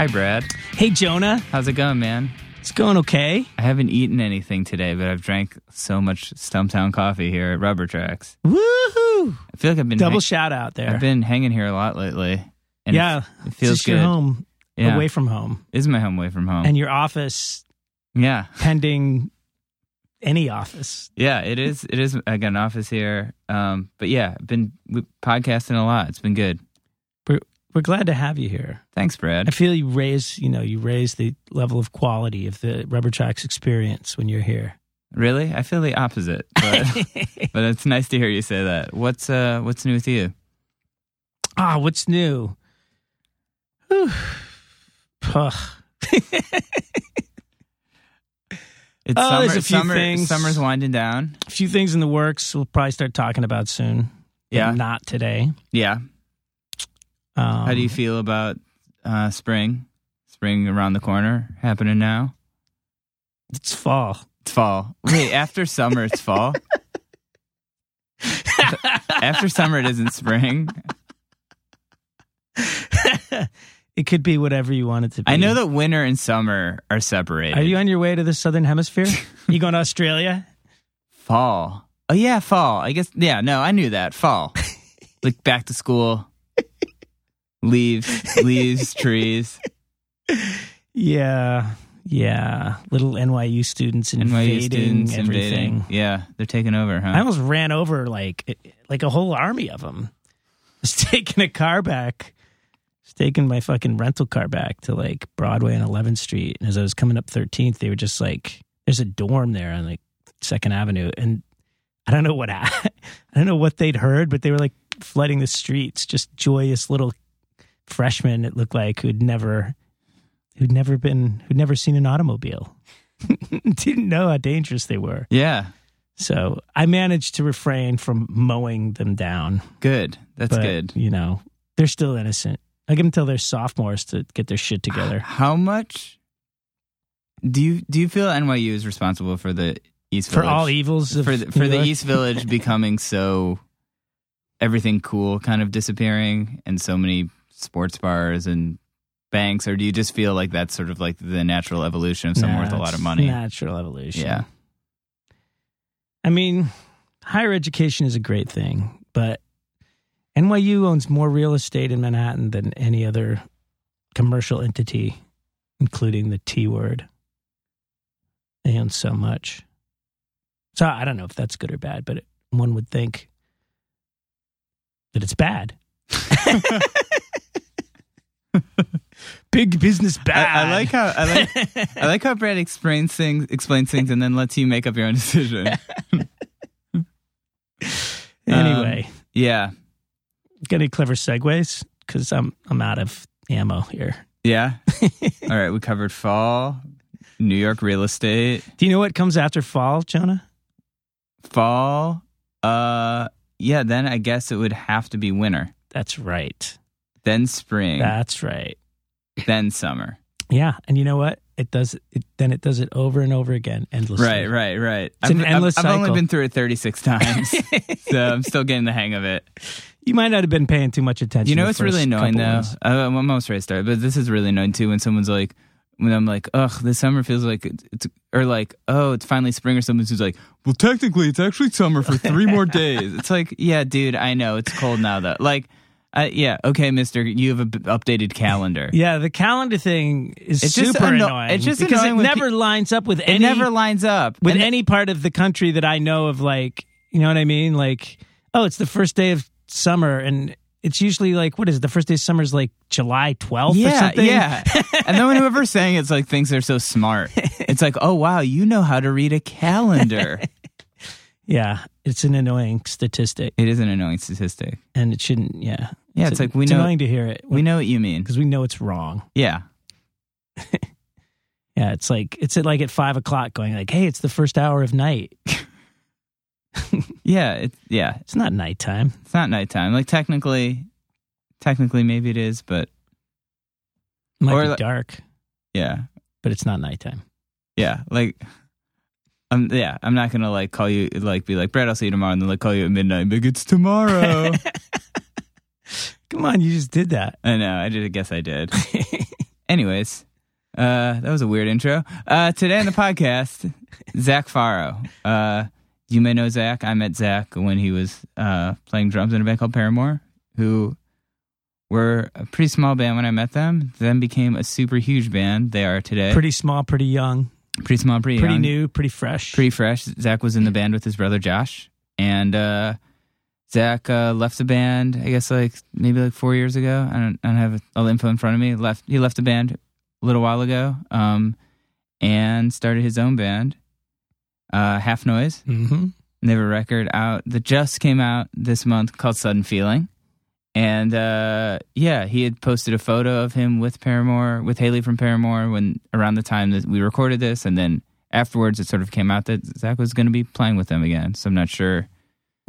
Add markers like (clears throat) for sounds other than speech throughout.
Hi, Brad. Hey, Jonah. How's it going, man? It's going okay. I haven't eaten anything today, but I've drank so much Stumptown coffee here at Rubber Tracks. Woohoo! I feel like I've been Double hang- shout out there. I've been hanging here a lot lately. And yeah, it, it's feels just good. your home Yeah. away from home Is my home away from home? and your office yeah, pending any office. yeah, it is. It is. I got an office here. Um, but yeah, I've been podcasting a lot. It's been good. We're, glad to have you here. Thanks, Brad. I feel you raise, you know, you raise the level of quality of the Rubber Tracks experience when you're here. Really, I feel the opposite, but (laughs) but it's nice to hear you say that. What's uh What's new with you? Ah, what's new? It's Oh, summer. there's a few summer things. Summer's winding down. A few things in the works we'll probably start talking about soon. Yeah. Not today. Yeah. Um, How do you feel about uh, spring? Spring around the corner, happening now. It's fall. It's fall. Wait, after summer, it's fall. after summer, it isn't spring. it could be whatever you want it to be. I know that winter and summer are separated. Are you on your way to the southern hemisphere? you going to Australia? fall? Oh yeah, fall. I guess. Yeah, no, I knew that. Fall, (laughs) like back to school. Leaves, (laughs) leaves, trees. Yeah. Yeah. Little NYU students invading NYU students everything. invading. Yeah, they're taking over, huh? I almost ran over like like a whole army of them. Was (laughs) taking a car back. Was taking my fucking rental car back to like Broadway and 11th Street. And as I was coming up 13th, they were just like, "There's a dorm there on like Second Avenue," and I don't know what I, (laughs) I don't know what they'd heard, but they were like flooding the streets, just joyous little freshmen. It looked like who'd never, who'd never been, who'd never seen an automobile, (laughs) didn't know how dangerous they were. yeah, So I managed to refrain from mowing them down. good. That's but, good. You know, they're still innocent. I give them till they're sophomores to get their shit together. How much do you do you feel NYU is responsible for the East For Village? all evils of for the, for the East Village (laughs) becoming so everything cool kind of disappearing and so many sports bars and banks or do you just feel like that's sort of like the natural evolution of someone Nah, with a lot of money? Natural evolution. Yeah. I mean, higher education is a great thing, but NYU owns more real estate in Manhattan than any other commercial entity, including the T word. They own so much. So I don't know if that's good or bad, but one would think that it's bad. (laughs) (laughs) (laughs) Big business I, bad. I like how I like I like how Brad explains things explains things and then lets you make up your own decision. (laughs) anyway, yeah. got any clever segues? Because I'm I'm out of ammo here. Yeah. (laughs) All right, we covered fall, New York real estate, Do you know what comes after fall, Jonah? fall. Uh yeah, then I guess it would have to be winter. That's right. Then spring, That's right. then summer. Yeah, and you know what? It does. It, then it does it over and over again, endlessly. Right, right, right. It's an endless I've, I've only been through it 36 (laughs) times, so I'm still getting the hang of it. You might not have been paying too much attention. You know the what's really first annoying couple though? ones. I, I'm almost ready to start, but this is really annoying too when someone's like, when I'm like, ugh, this summer feels like it's, it's or like, oh, it's finally spring, or someone's who's like, well, technically it's actually summer for three more (laughs) days. It's like, yeah, dude, I know it's cold now though. Like, uh, yeah, okay, Mister, you have a b- updated calendar. (laughs) Yeah, the calendar thing is It's super anno- annoying. it's just because it never pe- lines up with It any never lines up with And- any part of the country that I know of. Like, you know what I mean? Like, oh, it's the first day of summer, and it's usually like what is it? The first day of summer is like July twelfth or Yeah, something. yeah. (laughs) and then whoever's saying it's like thinks they're so smart. It's like, oh wow, you know how to read a calendar. (laughs) yeah. It's an annoying statistic, it is an annoying statistic. and it shouldn't. Yeah, Yeah, it's like we it's know- annoying to hear it. We know what you mean. because we know it's wrong. Yeah. (laughs) Yeah, it's like it's at like at five o'clock, going like, "Hey, it's the first hour of night." (laughs) Yeah, it, yeah. It's not nighttime. It's not nighttime. Like technically, technically maybe it is, but It might Or be like- dark, yeah, but it's not nighttime. yeah. Like, I'm yeah. I'm not gonna like call you like be like Brad. I'll see you tomorrow, and then like call you at midnight. and be Like it's tomorrow. (laughs) Come on, you just did that. I know. I did. I guess I did. (laughs) anyways, uh, that was a weird intro. Uh, today on the podcast, Zac Farro. Uh, you may know Zac. I met Zac when he was uh, playing drums in a band called Paramore, who were a pretty small band when I met them. Then became a super huge band. They are today. Pretty small, pretty young, pretty small, pretty pretty young, new, pretty fresh. pretty fresh. Zac was in the band with his brother Josh, and uh, Zac uh, left the band. I guess like maybe like four years ago. I don't, I don't have all the info in front of me. Left. He left the band a little while ago, um, and started his own band, uh, HalfNoise. hmm They have a record out that just came out this month called Sudden Feeling. And uh, yeah, he had posted a photo of him with Paramore, with Hayley from Paramore, when around the time that we recorded this, and then afterwards it sort of came out that Zac was going to be playing with them again. So I'm not sure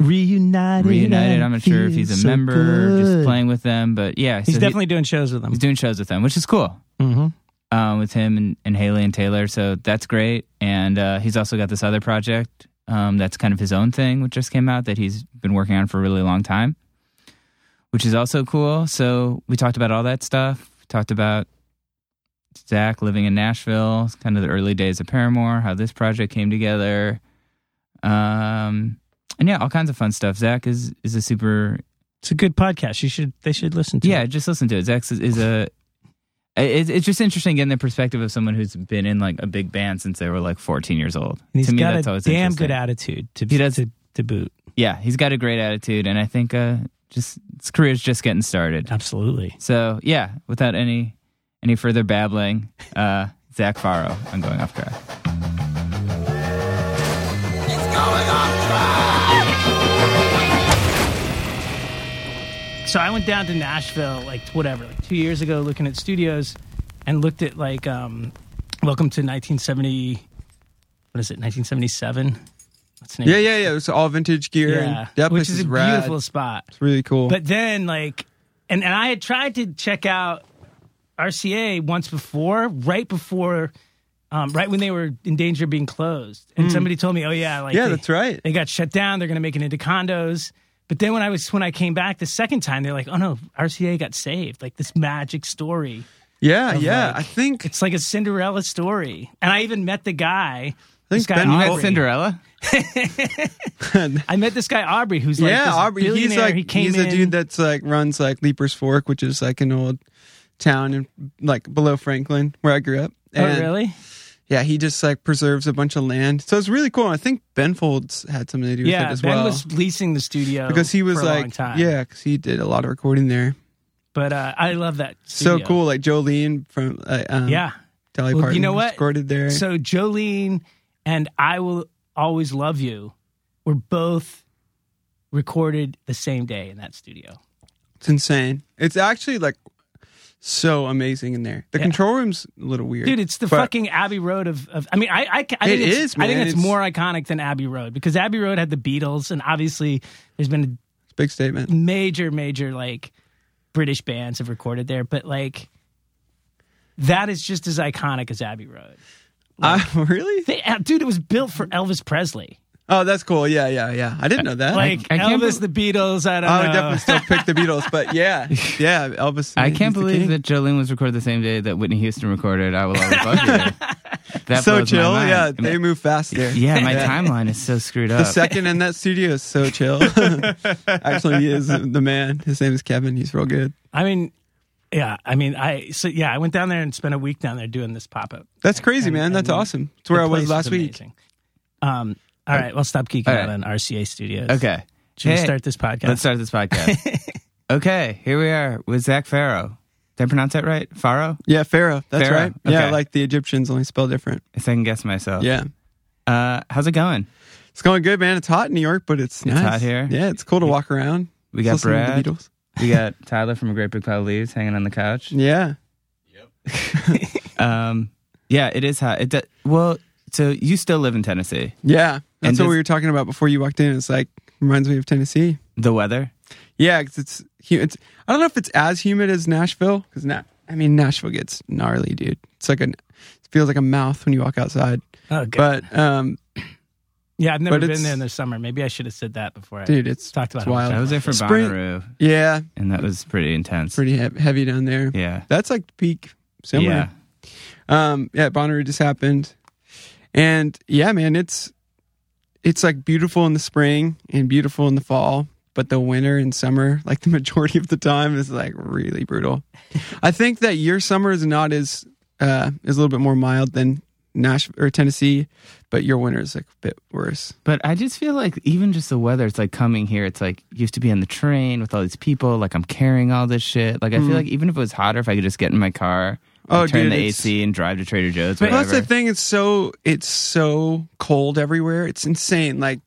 Reunited. reunited. I'm not sure if he's a so member, or just playing with them. But yeah, He's so he- definitely doing shows with them. he's doing shows with them, which is cool. hmm Um, with him and, and Hayley and Taylor, so that's great. And uh, he's also got this other project um, that's kind of his own thing, which just came out that he's been working on for a really long time, which is also cool. So we talked about all that stuff. We talked about Zac living in Nashville, kind of the early days of Paramore, how this project came together, um, and yeah, all kinds of fun stuff. Zac is is a super It's a good podcast. You should. They should listen to. yeah, it. just listen to it. Zac is, is a. It, it's just interesting getting the perspective of someone who's been in like a big band since they were like 14 years old. And he's to me, got that's a always damn good attitude to He does. to, to boot. Yeah, he's got a great attitude, and I think uh, just his career's just getting started. Absolutely. So yeah, without any any further babbling, uh, Zac Farro, I'm going off track. So I went down to Nashville, like whatever, like two years ago, looking at studios, and looked at like um, Welcome to 1970. What is it? 1977. What's the name? Yeah, yeah, yeah. It's all vintage gear. yeah. And that Which is a rad. beautiful spot. It's really cool. But then, like, and, and I had tried to check out RCA once before, right before, um, right when they were in danger of being closed. And somebody told me, oh, yeah, like, yeah, they, that's right. they got shut down. They're going to make it into condos. But then when I was when I came back the second time, they're like, "Oh no, RCA got saved!" Like this magic story. Yeah, yeah. like- I think It's like a Cinderella story. And I even met the guy. this think Ben You Oh, met Cinderella? (laughs) I met this guy Aubrey, who's like yeah, Aubrey. He's like he came he's in. a dude that's like runs like Leiper's Fork, which is like an old town in like below Franklin where I grew up. oh really? Yeah, he just like preserves a bunch of land, so it's really cool. I think Ben Folds had something to do with Yeah, it as Ben well was leasing the studio because he was like, yeah, because he did a lot of recording there. But uh, I love that. So cool, like Jolene from uh, um, Yeah. Dolly Well, Parton. you know what? Recorded there. So Jolene and I will always love you were both recorded the same day in that studio. It's insane. It's actually like so amazing in there. The Yeah. control room's a little weird, Dude, it's the but fucking Abbey Road of. of I mean, I, I, I think It it's, is, I think it's, It's- more iconic than Abbey Road because Abbey Road had the Beatles, and obviously there's been a big statement. major, major like British bands have recorded there, but like that is just as iconic as Abbey Road. Uh, (laughs) really? They, uh, dude, it was built for Elvis Presley. Oh, that's cool. Yeah, yeah, yeah. I didn't know that. Like I can't Elvis, the Beatles. I don't I know. would definitely still pick the Beatles, but (laughs) yeah, yeah, Elvis. I can't believe that Jolene was recorded the same day that Whitney Houston recorded "I Will Always Love You." (laughs) That so chill. Yeah, I mean, they move fast there. yeah, my timeline is so screwed up. The second in that studio is so chill. (laughs) Actually, he is the man. His name is Kevin. He's real good. I mean, yeah. I mean, I so yeah. I went down there and spent a week down there doing this pop up. That's crazy, And- man. That's awesome. It's where I was last week. Um. All right. Well, stop geeking All out right. on RCA Studios. okay, Should we start this podcast? let's start this podcast. (laughs) okay, here we are with Zac Farro. Did I pronounce that right? Farro? Yeah, Pharaoh. That's Pharaoh, right. Yeah, okay. like the Egyptians, only spelled different. If I can guess myself. Yeah. Uh, how's it going? It's going good, man. It's hot in New York, but it's, nice. hot here? Yeah, it's cool to walk around. We got Listen to the Brad. Beatles. We got (laughs) Tyler from a Great Big Pile of Leaves hanging on the couch. Yeah. Yep. (laughs) um, yeah, it is hot. It do- well, so you still live in Tennessee. Yeah. That's And what we were talking about before you walked in. It's like, reminds me of Tennessee. The weather. Yeah, 'cause it's, hu- it's, I don't know if it's as humid as Nashville. Because, na- I mean, Nashville gets gnarly, dude. It's like a it feels like a mouth when you walk outside. oh, good. But, um, yeah, I've never but been it's- there in the summer. Maybe I should have said that before. I dude, it's, talked about it's how much wild. I was there for Spring- Bonnaroo, Yeah. and that was pretty intense. Pretty he- heavy down there. Yeah. That's like peak similar. Yeah. Um, yeah, Bonnaroo just happened, and yeah, man, it's it's like beautiful in the spring and beautiful in the fall, but the winter and summer, (laughs) like the majority of the time, is like really brutal. I think that your summer is not as uh, is a little bit more mild than Nashville or Tennessee, but your winter is like a bit worse. But I just feel like even just the weather, it's like coming here, it's like used to be on the train with all these people, like I'm carrying all this shit. Like I feel like even if it was hotter, if I could just get in my car. Oh, like, turn dude, the AC and drive to Trader Joe's, But whatever. that's the thing. It's so it's so cold everywhere. It's insane. Like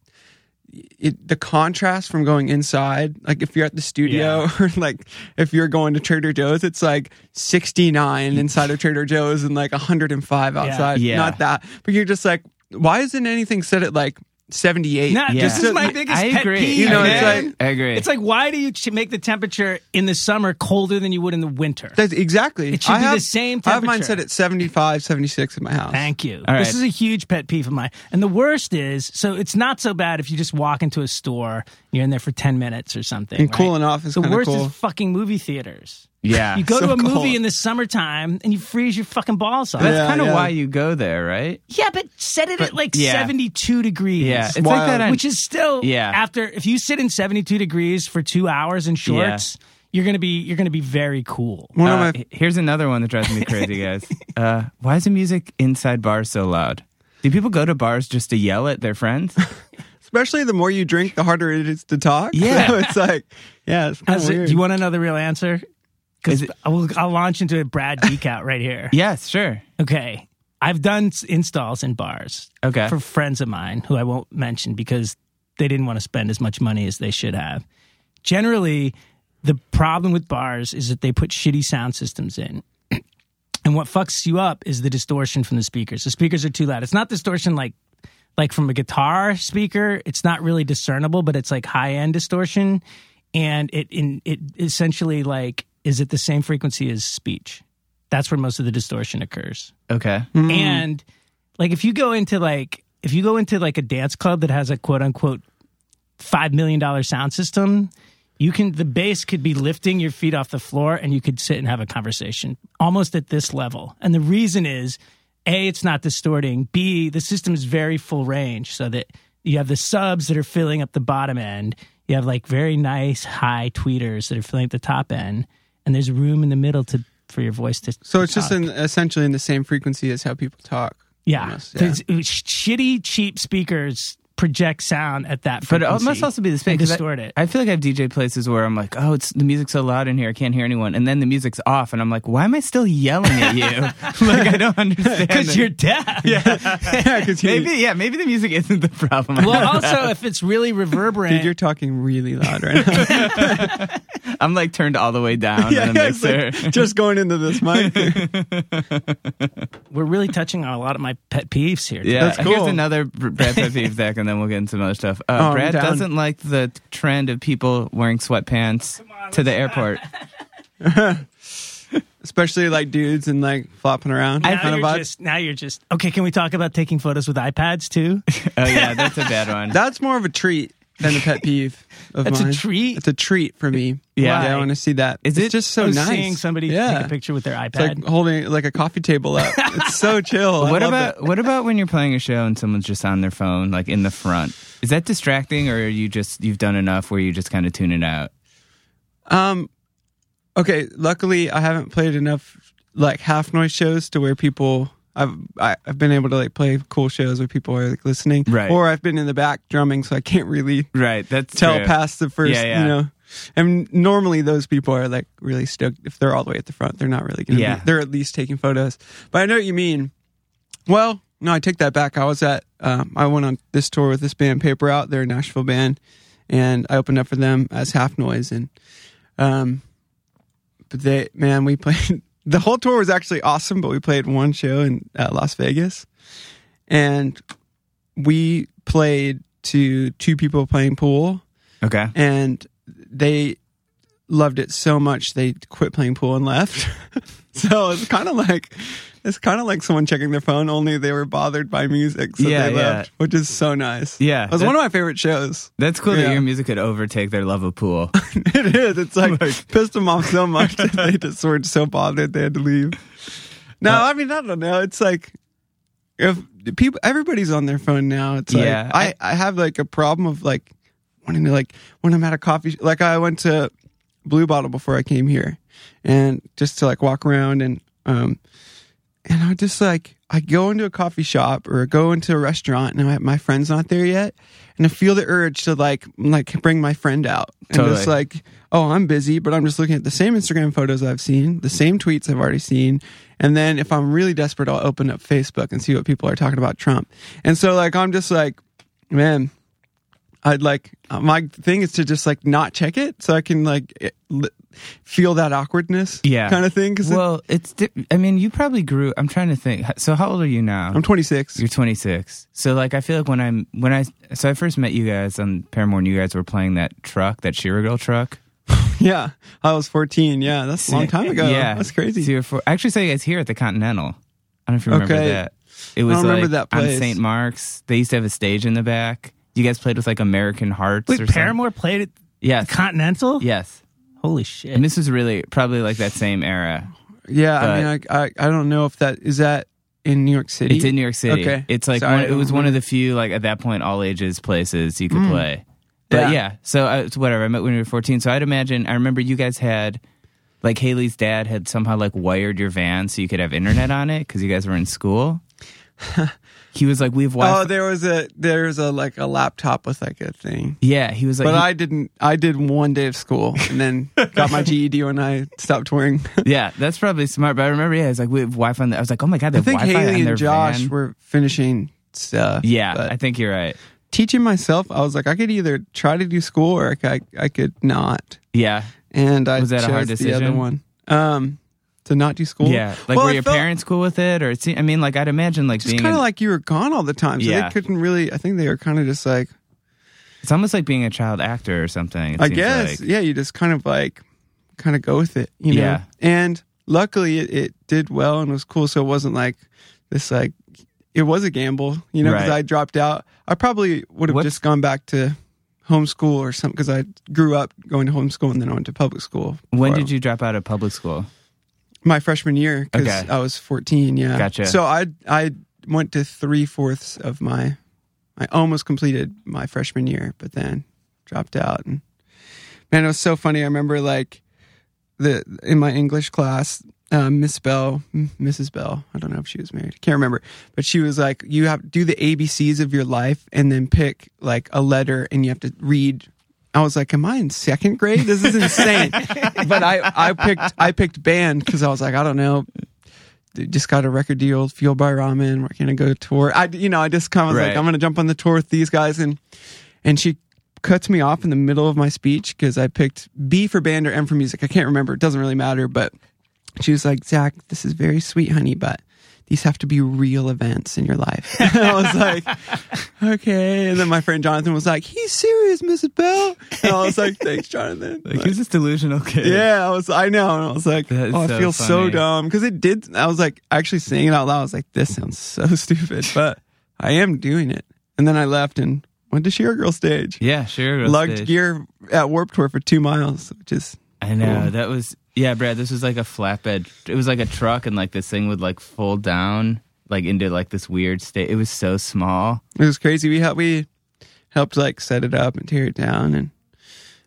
it, the contrast from going inside. Like if you're at the studio, (laughs) or like if you're going to Trader Joe's, it's like 69 (laughs) inside of Trader Joe's and like 105 outside. Yeah. Not that, but you're just like, why isn't anything set at like 78? Nah, Yeah. this is my biggest I pet agree. peeve. You know, it's man. like- I agree. It's like, why do you make the temperature in the summer colder than you would in the winter? That's exactly. It should I be the have- same I have mine set at 75, 76 in my house. Thank you. All This is a huge pet peeve of mine. And the worst is, so it's not so bad if you just walk into a store, you're in there for 10 minutes or something. And right? cooling off is The kinda worst cool. is fucking movie theaters. Yeah. You go So to a movie in the summertime and you freeze your fucking balls off. that's Yeah, kind of yeah. why you go there, right? Yeah, but set it at like yeah. 72 degrees. Yeah. It's wild. like that which is still Yeah. after if you sit in 72 degrees for 2 hours in shorts, you're going to be you're going to be very cool. One Uh, of my here's another one that drives me crazy, guys. (laughs) Uh, why is the music inside bars so loud? Do people go to bars just to yell at their friends? (laughs) especially the more you drink, the harder it is to talk. Yeah. (laughs) So it's like, yeah, it's kind As of it- weird. do you want to know the real answer? Because I'll, I'll launch into a Brad geek out right here. (laughs) yes, sure. Okay. I've done s- installs in bars Okay. for friends of mine who I won't mention because they didn't want to spend as much money as they should have. Generally, the problem with bars is that they put shitty sound systems in. (clears throat) And what fucks you up is the distortion from the speakers. The speakers are too loud. It's not distortion like like from a guitar speaker. It's not really discernible, but it's like high end distortion, and it in it essentially like is at the same frequency as speech. That's where most of the distortion occurs. Okay. Hmm. And like if you go into like if you go into like a dance club that has a quote unquote five million dollar sound system, you can the bass could be lifting your feet off the floor and you could sit and have a conversation almost at this level. And the reason is A, it's not distorting. B, the system is very full range so that you have the subs that are filling up the bottom end. You have like very nice high tweeters that are filling up the top end. And there's room in the middle to for your voice to so it's just talk. in, essentially in the same frequency as how people talk. Yeah, almost, yeah. Sh- shitty, cheap speakers project sound at that frequency. But it must also be the space. and 'cause I- distort it. I feel like I have DJ places where I'm like, oh, it's the music's so loud in here, I can't hear anyone, and then the music's off, and I'm like, why am I still yelling at you? (laughs) (laughs) like I don't understand. Because you're deaf. (laughs) yeah, because maybe yeah, maybe the music isn't the problem. Well, also, if it's really reverberant, dude, you're talking really loud right now. I'm like turned all the way down yeah, in the it's mixer. like just going into this mic. we're really touching on a lot of my pet peeves here. Yeah, That's here's another Br- Brad pet peeve, Zac, and then we'll get into some other stuff. Uh, Oh, Brad down. doesn't like the trend of people wearing sweatpants to the airport. (laughs) Especially like dudes and like flopping around. Now kind you're vibe. just now you're just okay. Can we talk about taking photos with iPads too? (laughs) Oh yeah, that's a bad one. That's more of a treat than a pet peeve of That's a treat? It's a treat for me. Yeah. I want to see that. Is it's it- just so I nice. seeing somebody yeah. take a picture with their It's iPad. like holding like a coffee table up. (laughs) It's so chill. What about it. what about when you're playing a show and someone's just on their phone, like in the front? Is that distracting, or are you just you've done enough where you just kind of tune it out? Um, okay. Luckily, I haven't played enough like half noise shows to where people. I've I, I've been able to like play cool shows where people are like listening, Right. Or I've been in the back drumming, so I can't really Right, that's tell true. past the first. Yeah, yeah. You know, and normally those people are like really stoked if they're all the way at the front. They're not really gonna. Yeah. be, they're at least taking photos. But I know what you mean. Well, no, I take that back. I was at. Um, I went on this tour with this band, Paper Route. They're a Nashville band, and I opened up for them as HalfNoise, and um, but they man, we played. The whole tour was actually awesome, but we played one show in uh, Las Vegas, and we played to two people playing pool, Okay, and they loved it so much they quit playing pool and left. (laughs) so it's kind of like it's kind of like someone checking their phone. Only they were bothered by music, so Yeah, they yeah. left, which is so nice. Yeah, it was one of my favorite shows. that's cool that your music could overtake their love of pool. (laughs) it is. It's (laughs) like pissed them off so much (laughs) that they just were so bothered they had to leave. No, Uh, I mean I don't know. It's like if people, everybody's on their phone now. It's like Yeah, I, I have like a problem of like wanting to like when I'm at a coffee. Like I went to Blue Bottle before I came here, and just to like walk around and um, and I just like I go into a coffee shop or go into a restaurant and I, my friend's not there yet, and I feel the urge to like like bring my friend out and Totally. just like oh I'm busy, but I'm just looking at the same Instagram photos I've seen, the same tweets I've already seen, and then if I'm really desperate, I'll open up Facebook and see what people are talking about Trump, and so like I'm just like man. I'd like uh, my thing is to just like not check it so I can like feel that awkwardness, Yeah. kind of thing. Because Well, it's. di- I mean, you probably grew. I'm trying to think. So, how old are you now? I'm 26. You're 26. So, like, I feel like when I'm when I so I first met you guys on Paramore, and you guys were playing that truck, that Shiragirl truck. (laughs) Yeah, I was 14. Yeah, that's a long time ago. Yeah, that's crazy. So you're four, I actually saw you guys here at the Continental. I don't know if you remember Okay. that. It was remember like that on. St. Mark's. They used to have a stage in the back. You guys played with like American Hearts Wait, or something. Paramore played at Yes. Continental? Yes. Holy shit. And this was really probably like that same era. yeah, but- I mean, I, I I don't know if that is that in New York City. It's in New York City. Okay. It's like Sorry, one, it was one of the few like at that point all ages places you could play. But Yeah. yeah, so uh, it's whatever. I met when we were 14. So I'd imagine I remember you guys had like Hayley's dad had somehow like wired your van so you could have internet on it because you guys were in school. (laughs) he was like, "We have Wi-Fi." Oh, there was a there was a like a laptop with like a thing. yeah, he was like, But he- I didn't. I did one day of school and then got my (laughs) GED when I stopped touring. (laughs) yeah, that's probably smart. But I remember, yeah, it's like we have Wi-Fi. On the, I was like, "Oh my god, they I think Wi-Fi Hayley and Josh van." were finishing stuff. yeah, I think you're right. teaching myself, I was like, I could either try to do school or I could, I could not. Yeah, And I Was that a hard the other decision? one. Um, to not do school. yeah. Like, Well, were I your felt- parents cool with it, or it seemed, I mean, like, I'd imagine like just being kind of like you were gone all the time, so Yeah. they couldn't really. I think they were kind of just like, It's almost like being a child actor or something. it I guess, like. yeah, you just kind of like, kind of go with it, you know. Yeah. And luckily, it, it did well and was cool, so it wasn't like this like. It was a gamble, you know, because Right. I dropped out. I probably would have just gone back to homeschool or something because I grew up going to homeschool and then I went to public school. When did you drop out of public school? My freshman year because Okay. I was 14. Yeah, Gotcha. So I I went to three fourths of my, I almost completed my freshman year, but then dropped out. And man, it was so funny. I remember like the in my English class, uh, Miss Bell, M- Mrs. Bell. I don't know if she was married. I can't remember, but she was like, you have to do the ABCs of your life and then pick like a letter, and you have to read. I was like, "Am I in second grade? This is insane." (laughs) but I, I picked, I picked band because I was like, I don't know, just got a record deal, Fueled by Ramen. We're gonna go tour. I, you know, I just kind of was Right. like, I'm gonna jump on the tour with these guys, and and she cuts me off in the middle of my speech because I picked B for band or M for music. I can't remember. It doesn't really matter. But she was like, Zac, this is very sweet, honey, but these have to be real events in your life. (laughs) And I was like, okay. And then my friend Jonathan was like, he's serious, Mrs. Bell. And I was like, thanks, Jonathan. Like, who's this delusional kid? Yeah, I was. I know, and I was like, "Oh, I so feel so dumb." Because it did. I was like, actually saying it out loud. I was like, "This sounds so (laughs) stupid," but I am doing it. And then I left and went to Shiragirl stage. Yeah, sure. girl Lugged stage. gear at Warped Tour for two miles, which is I know. Cool. That was, yeah, Brad, this was like a flatbed. It was like a truck, and like this thing would like fold down like into like this weird state. It was so small. it was crazy. We helped. We helped like set it up and tear it down, and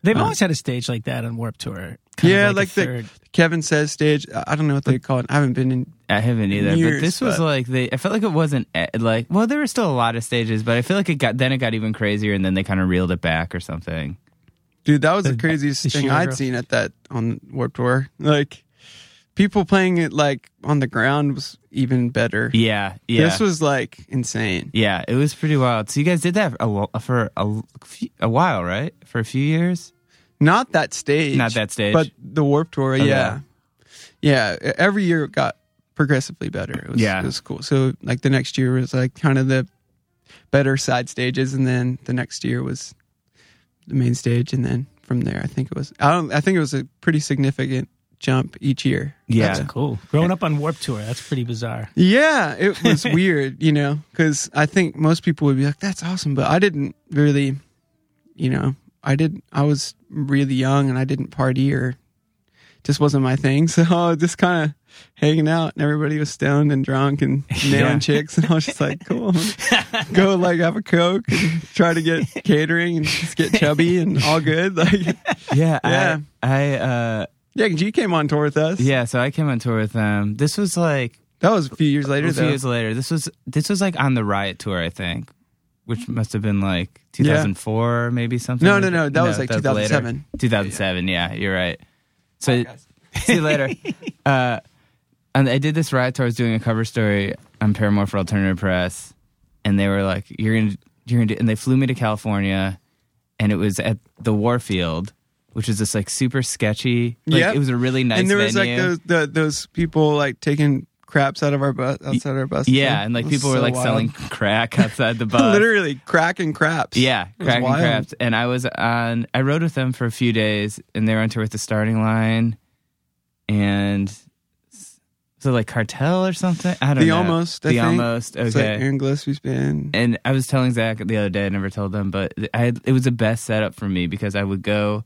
They've Uh, always had a stage like that on Warped Tour. Kind of yeah, like, like, the third. Kevin says stage. I I don't know what they call it. I haven't been in. I haven't either, Years, but this was but- like they. I felt like it wasn't eh, like. Well, there were still a lot of stages, but I feel like it got then it got even crazier, and then they kind of reeled it back or something. Dude, that was the, The- craziest the thing I'd seen at that on Warped Tour. Like people playing it like on the ground was even better. Yeah, yeah, This was like insane. yeah. It was pretty wild. So you guys did that a, for a, a while, right? For a few years. Not that stage. Not that stage. But the Warped Tour, Okay. yeah. Yeah, every year it got progressively better. It was, Yeah. it was cool. So like the next year was like kind of the better side stages and then the next year was the main stage and then from there I think it was I don't I think it was a pretty significant jump each year. Yeah. That's cool. Growing up on Warped Tour, that's pretty bizarre. Yeah, it (laughs) was weird, you know, because I think most people would be like, "That's awesome," but I didn't really, you know, I did. I was really young and I didn't party or just wasn't my thing. (laughs) So I was just kind of hanging out, and everybody was stoned and drunk and (laughs) nailing Yeah. chicks, and I was just like, cool, (laughs) go like have a coke and try to get catering and just get chubby and all good. Like, Yeah, Yeah. I, I uh, yeah, G came on tour with us. yeah. So I came on tour with them. This was like that was a few years later a few though. years later. This was this was like on the Riot tour, I think, which must have been like 2004, maybe something. No, no, no, that was like later. 2007. 2007. Yeah, you're right. So (laughs) see you later. Uh, and I did this Riot tour. I was doing a cover story on Paramore for Alternative Press, and they were like, "You're gonna, you're gonna," do, and they flew me to California, and it was at the Warfield. Which is this like super sketchy. Like, Yep. it was a really nice and there was venue. like those the, those people like taking craps out of our bus outside our bus. Yeah, and like people were so like wild. selling (laughs) crack outside the (laughs) bus. literally cracking craps. Yeah, cracking wild. craps. And I was on. I rode with them for a few days, and they were on tour with the starting line, and so like cartel or something. I don't The know. Almost, I the think. almost. Like Okay. Aaron Gillespie's band. and I was telling Zac the other day. I never told them, but I it was the best setup for me because I would go.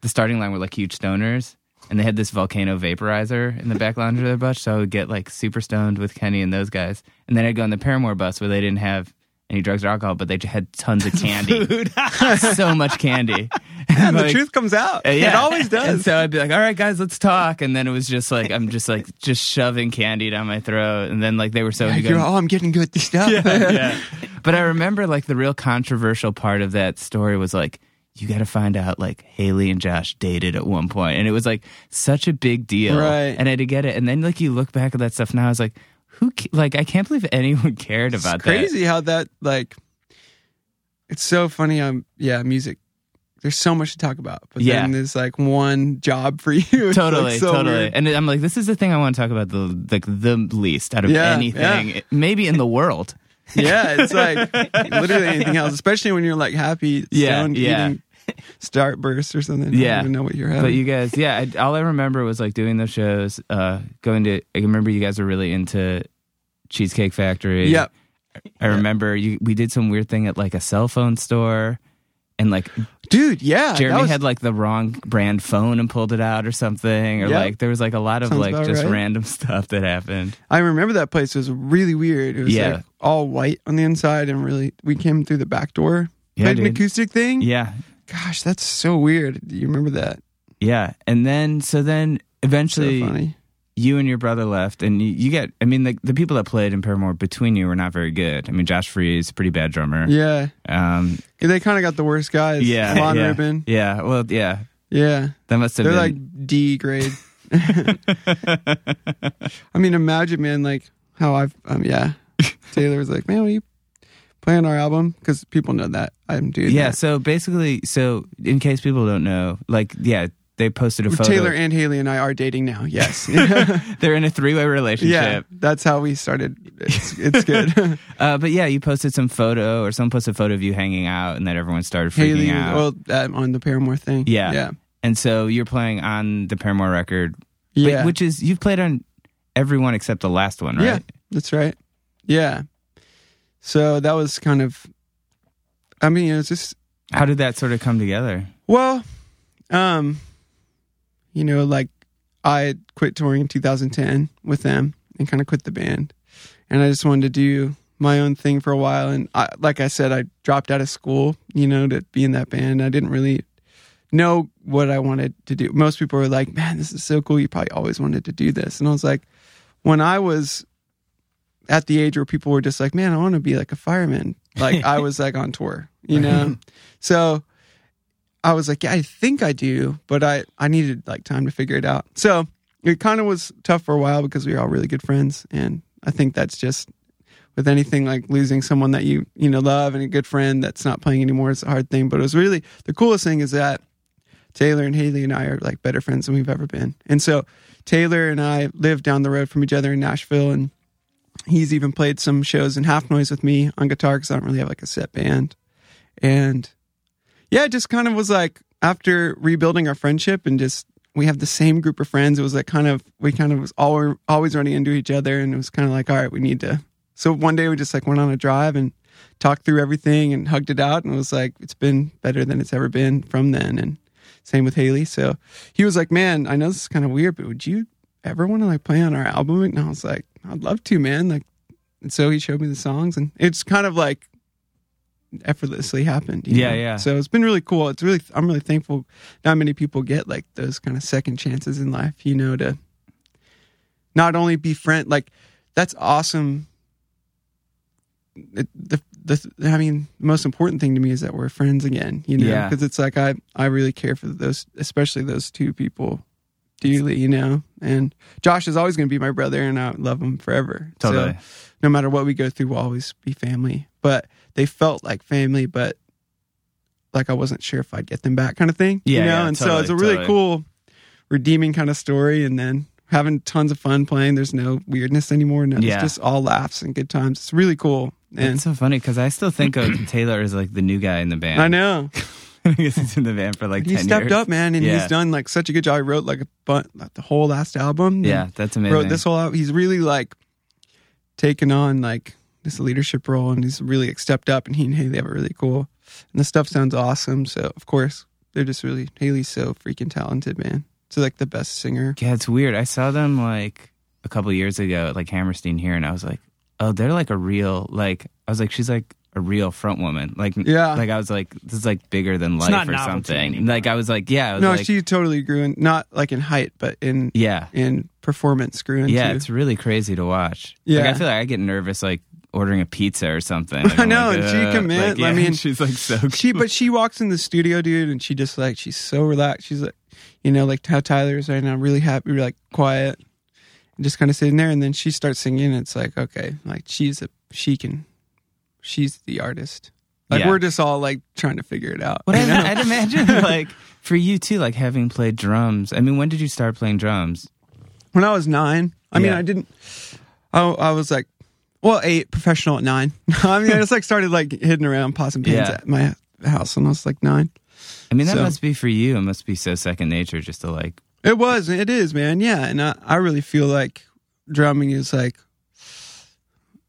The starting line were like huge stoners, and they had this volcano vaporizer in the back lounge of their bus. So I would get like super stoned with Kenny and those guys, and then I'd go on the Paramore bus where they didn't have any drugs or alcohol, but they had tons of candy, (laughs) (laughs) so much candy. (laughs) Yeah, the truth comes out. uh, yeah. It always And does. so I'd be like, "All right, guys, let's talk," and then it was just like I'm just like just shoving candy down my throat, and then like they were so going, oh, I'm getting good at this stuff. yeah. But I remember like the real controversial part of that story was like you got to find out like Hayley and Josh dated at one point, and it was like such a big deal, Right. And I had to get it, and then like you look back at that stuff now, I was like, who? ca- Like I can't believe anyone (laughs) cared about that. it's crazy how that like. It's so funny. Um, yeah, music. There's so much to talk about, but Yeah. then there's like one job for (laughs) you. It's, that. like, Totally, so totally, weird. and I'm like, this is the thing I want to talk about the like the least out of Yeah, anything, (laughs) maybe in the world. Yeah, it's like literally anything else, especially when you're like happy, Yeah, yeah. eating (laughs) Starburst or something. I Yeah. don't even know what you're having. But you guys, yeah, I, all I remember was like doing those shows, uh, going to. I remember you guys were really into Cheesecake Factory. Yep. I remember you. We did some weird thing at like a cell phone store, and like dude, yeah, Jeremy was- had like the wrong brand phone and pulled it out or something, or Yep. like there was like a lot of Sounds like just right. random (laughs) stuff that happened. I remember that place was really weird. It was Yeah. like all white on the inside, and really, we came through the back door. Yeah, played an acoustic thing. Yeah, Gosh, that's so weird. Do you remember that? yeah, and then so then So eventually funny. you and your brother left, and you, you get. I mean, the the people that played in Paramore between you were not very good. I mean, Josh Freese, pretty bad drummer. Yeah, Um, they kind of got the worst guys. yeah, Lon yeah, Ribbon. Yeah, well, yeah, Yeah, that must have they're been like D grade. (laughs) I mean, imagine, man, like how I've, um, yeah. (laughs) Taylor was like, man, will you play on our album? Because people know that I'm doing yeah. that. So basically, so in case people don't know, like, yeah, they posted a photo. Taylor and Hayley and I are dating now. Yes. (laughs) They're in a three way relationship. yeah, that's how we started. It's, it's good. (laughs) Uh, but yeah, you posted some photo, or someone posted a photo of you hanging out, and then everyone started freaking Hayley, out. well, um, on the Paramore thing. Yeah. yeah, and so you're playing on the Paramore record, but- yeah. which is you've played on every one except the last one, right? Yeah, that's right. Yeah. So that was kind of. I mean, it was just How did that sort of come together? well, um, you know, like I quit touring in 2010 with them and kind of quit the band, and I just wanted to do my own thing for a while. And I, like I said, I dropped out of school, you know, to be in that band. I didn't really know what I wanted to do. Most people were like, "Man, this is so cool. You probably always wanted to do this." And I was like, when I was at the age where people were just like, "Man, I want to be like a fireman." Like I was like on tour, you know. so I was like, "Yeah, I think I do," but I I needed like time to figure it out. So it kind of was tough for a while because we were all really good friends, and I think that's just with anything like losing someone that you you know love and a good friend that's not playing anymore is a hard thing. But it was really the coolest thing is that Taylor and Hayley and I are like better friends than we've ever been. And so Taylor and I live down the road from each other in Nashville, and he's even played some shows in HalfNoise with me on guitar because I don't really have like a set band. And yeah, it just kind of was like after rebuilding our friendship and just we have the same group of friends. It was like kind of we kind of was all, always running into each other, and it was kind of like all right, we need to. So one day we just like went on a drive and talked through everything and hugged it out, and it was like it's been better than it's ever been from then. And same with Hayley. So he was like, "Man, I know this is kind of weird, but would you ever want to like play on our album?" And I was like, "I'd love to, man." Like, and so he showed me the songs, and it's kind of like effortlessly happened. you Yeah, know? yeah. So it's been really cool. It's really I'm really thankful. Not many people get like those kind of second chances in life, you know, to not only be friend like that's awesome. It, the the I mean, the most important thing to me is that we're friends again, you know, Yeah. because it's like I I really care for those, especially those two people dearly, you know. And Josh is always going to be my brother, and I love him forever. So, Totally. no matter what we go through, we'll always be family. But they felt like family, but like I wasn't sure if I'd get them back, kind of thing. Yeah, you know. yeah, and so it's a really totally. cool, redeeming kind of story. And then having tons of fun playing. There's no weirdness anymore. No, Yeah. it's just all laughs and good times. It's really cool. And it's so funny because I still think of (clears throat) Taylor as like the new guy in the band. I know (laughs) (laughs) I guess he's in the band for like he 10 stepped years. up, man, and Yeah. he's done like such a good job. He wrote like a bun- like the whole last album. Yeah, that's amazing. wrote this whole album. He's really like taken on like this leadership role, and he's really like, stepped up. And he and Hayley have a really cool, and the stuff sounds awesome. So of course they're just really Hayley's so freaking talented, man. So like the best singer. Yeah, it's weird. I saw them like a couple years ago at like Hammerstein here, and I was like, oh, they're like a real like. I was like, she's like a real front woman. Like, Yeah. like I was like, this is like bigger than life or novelty something. anymore. Like I was like, yeah, I was No, like, she totally grew in not like in height, but in yeah, in performance grew into. yeah. It's really crazy to watch. like, Yeah. I feel like I get nervous like ordering a pizza or something. Like, (laughs) I know, like, and she "Ugh." commit- Like, I (laughs) mean, she's like so. she but she walks in the studio dude and she just like she's so relaxed she's like you know like how tyler's right now really happy like quiet and just kind of sitting there and then she starts singing and it's like okay like she's a she can she's the artist like Yeah. we're just all like trying to figure it out But you know? I, I'd imagine (laughs) like for you too, like having played drums. I mean, when did you start playing drums? when i was nine i mean Yeah. i didn't I, I was like well eight professional at nine (laughs) i mean i just like started like hitting around possum pins Yeah. at my house when i was like nine I mean, that So- must be for you. It must be so second nature just to like. It was. It is, man. Yeah, and I, I really feel like drumming is like,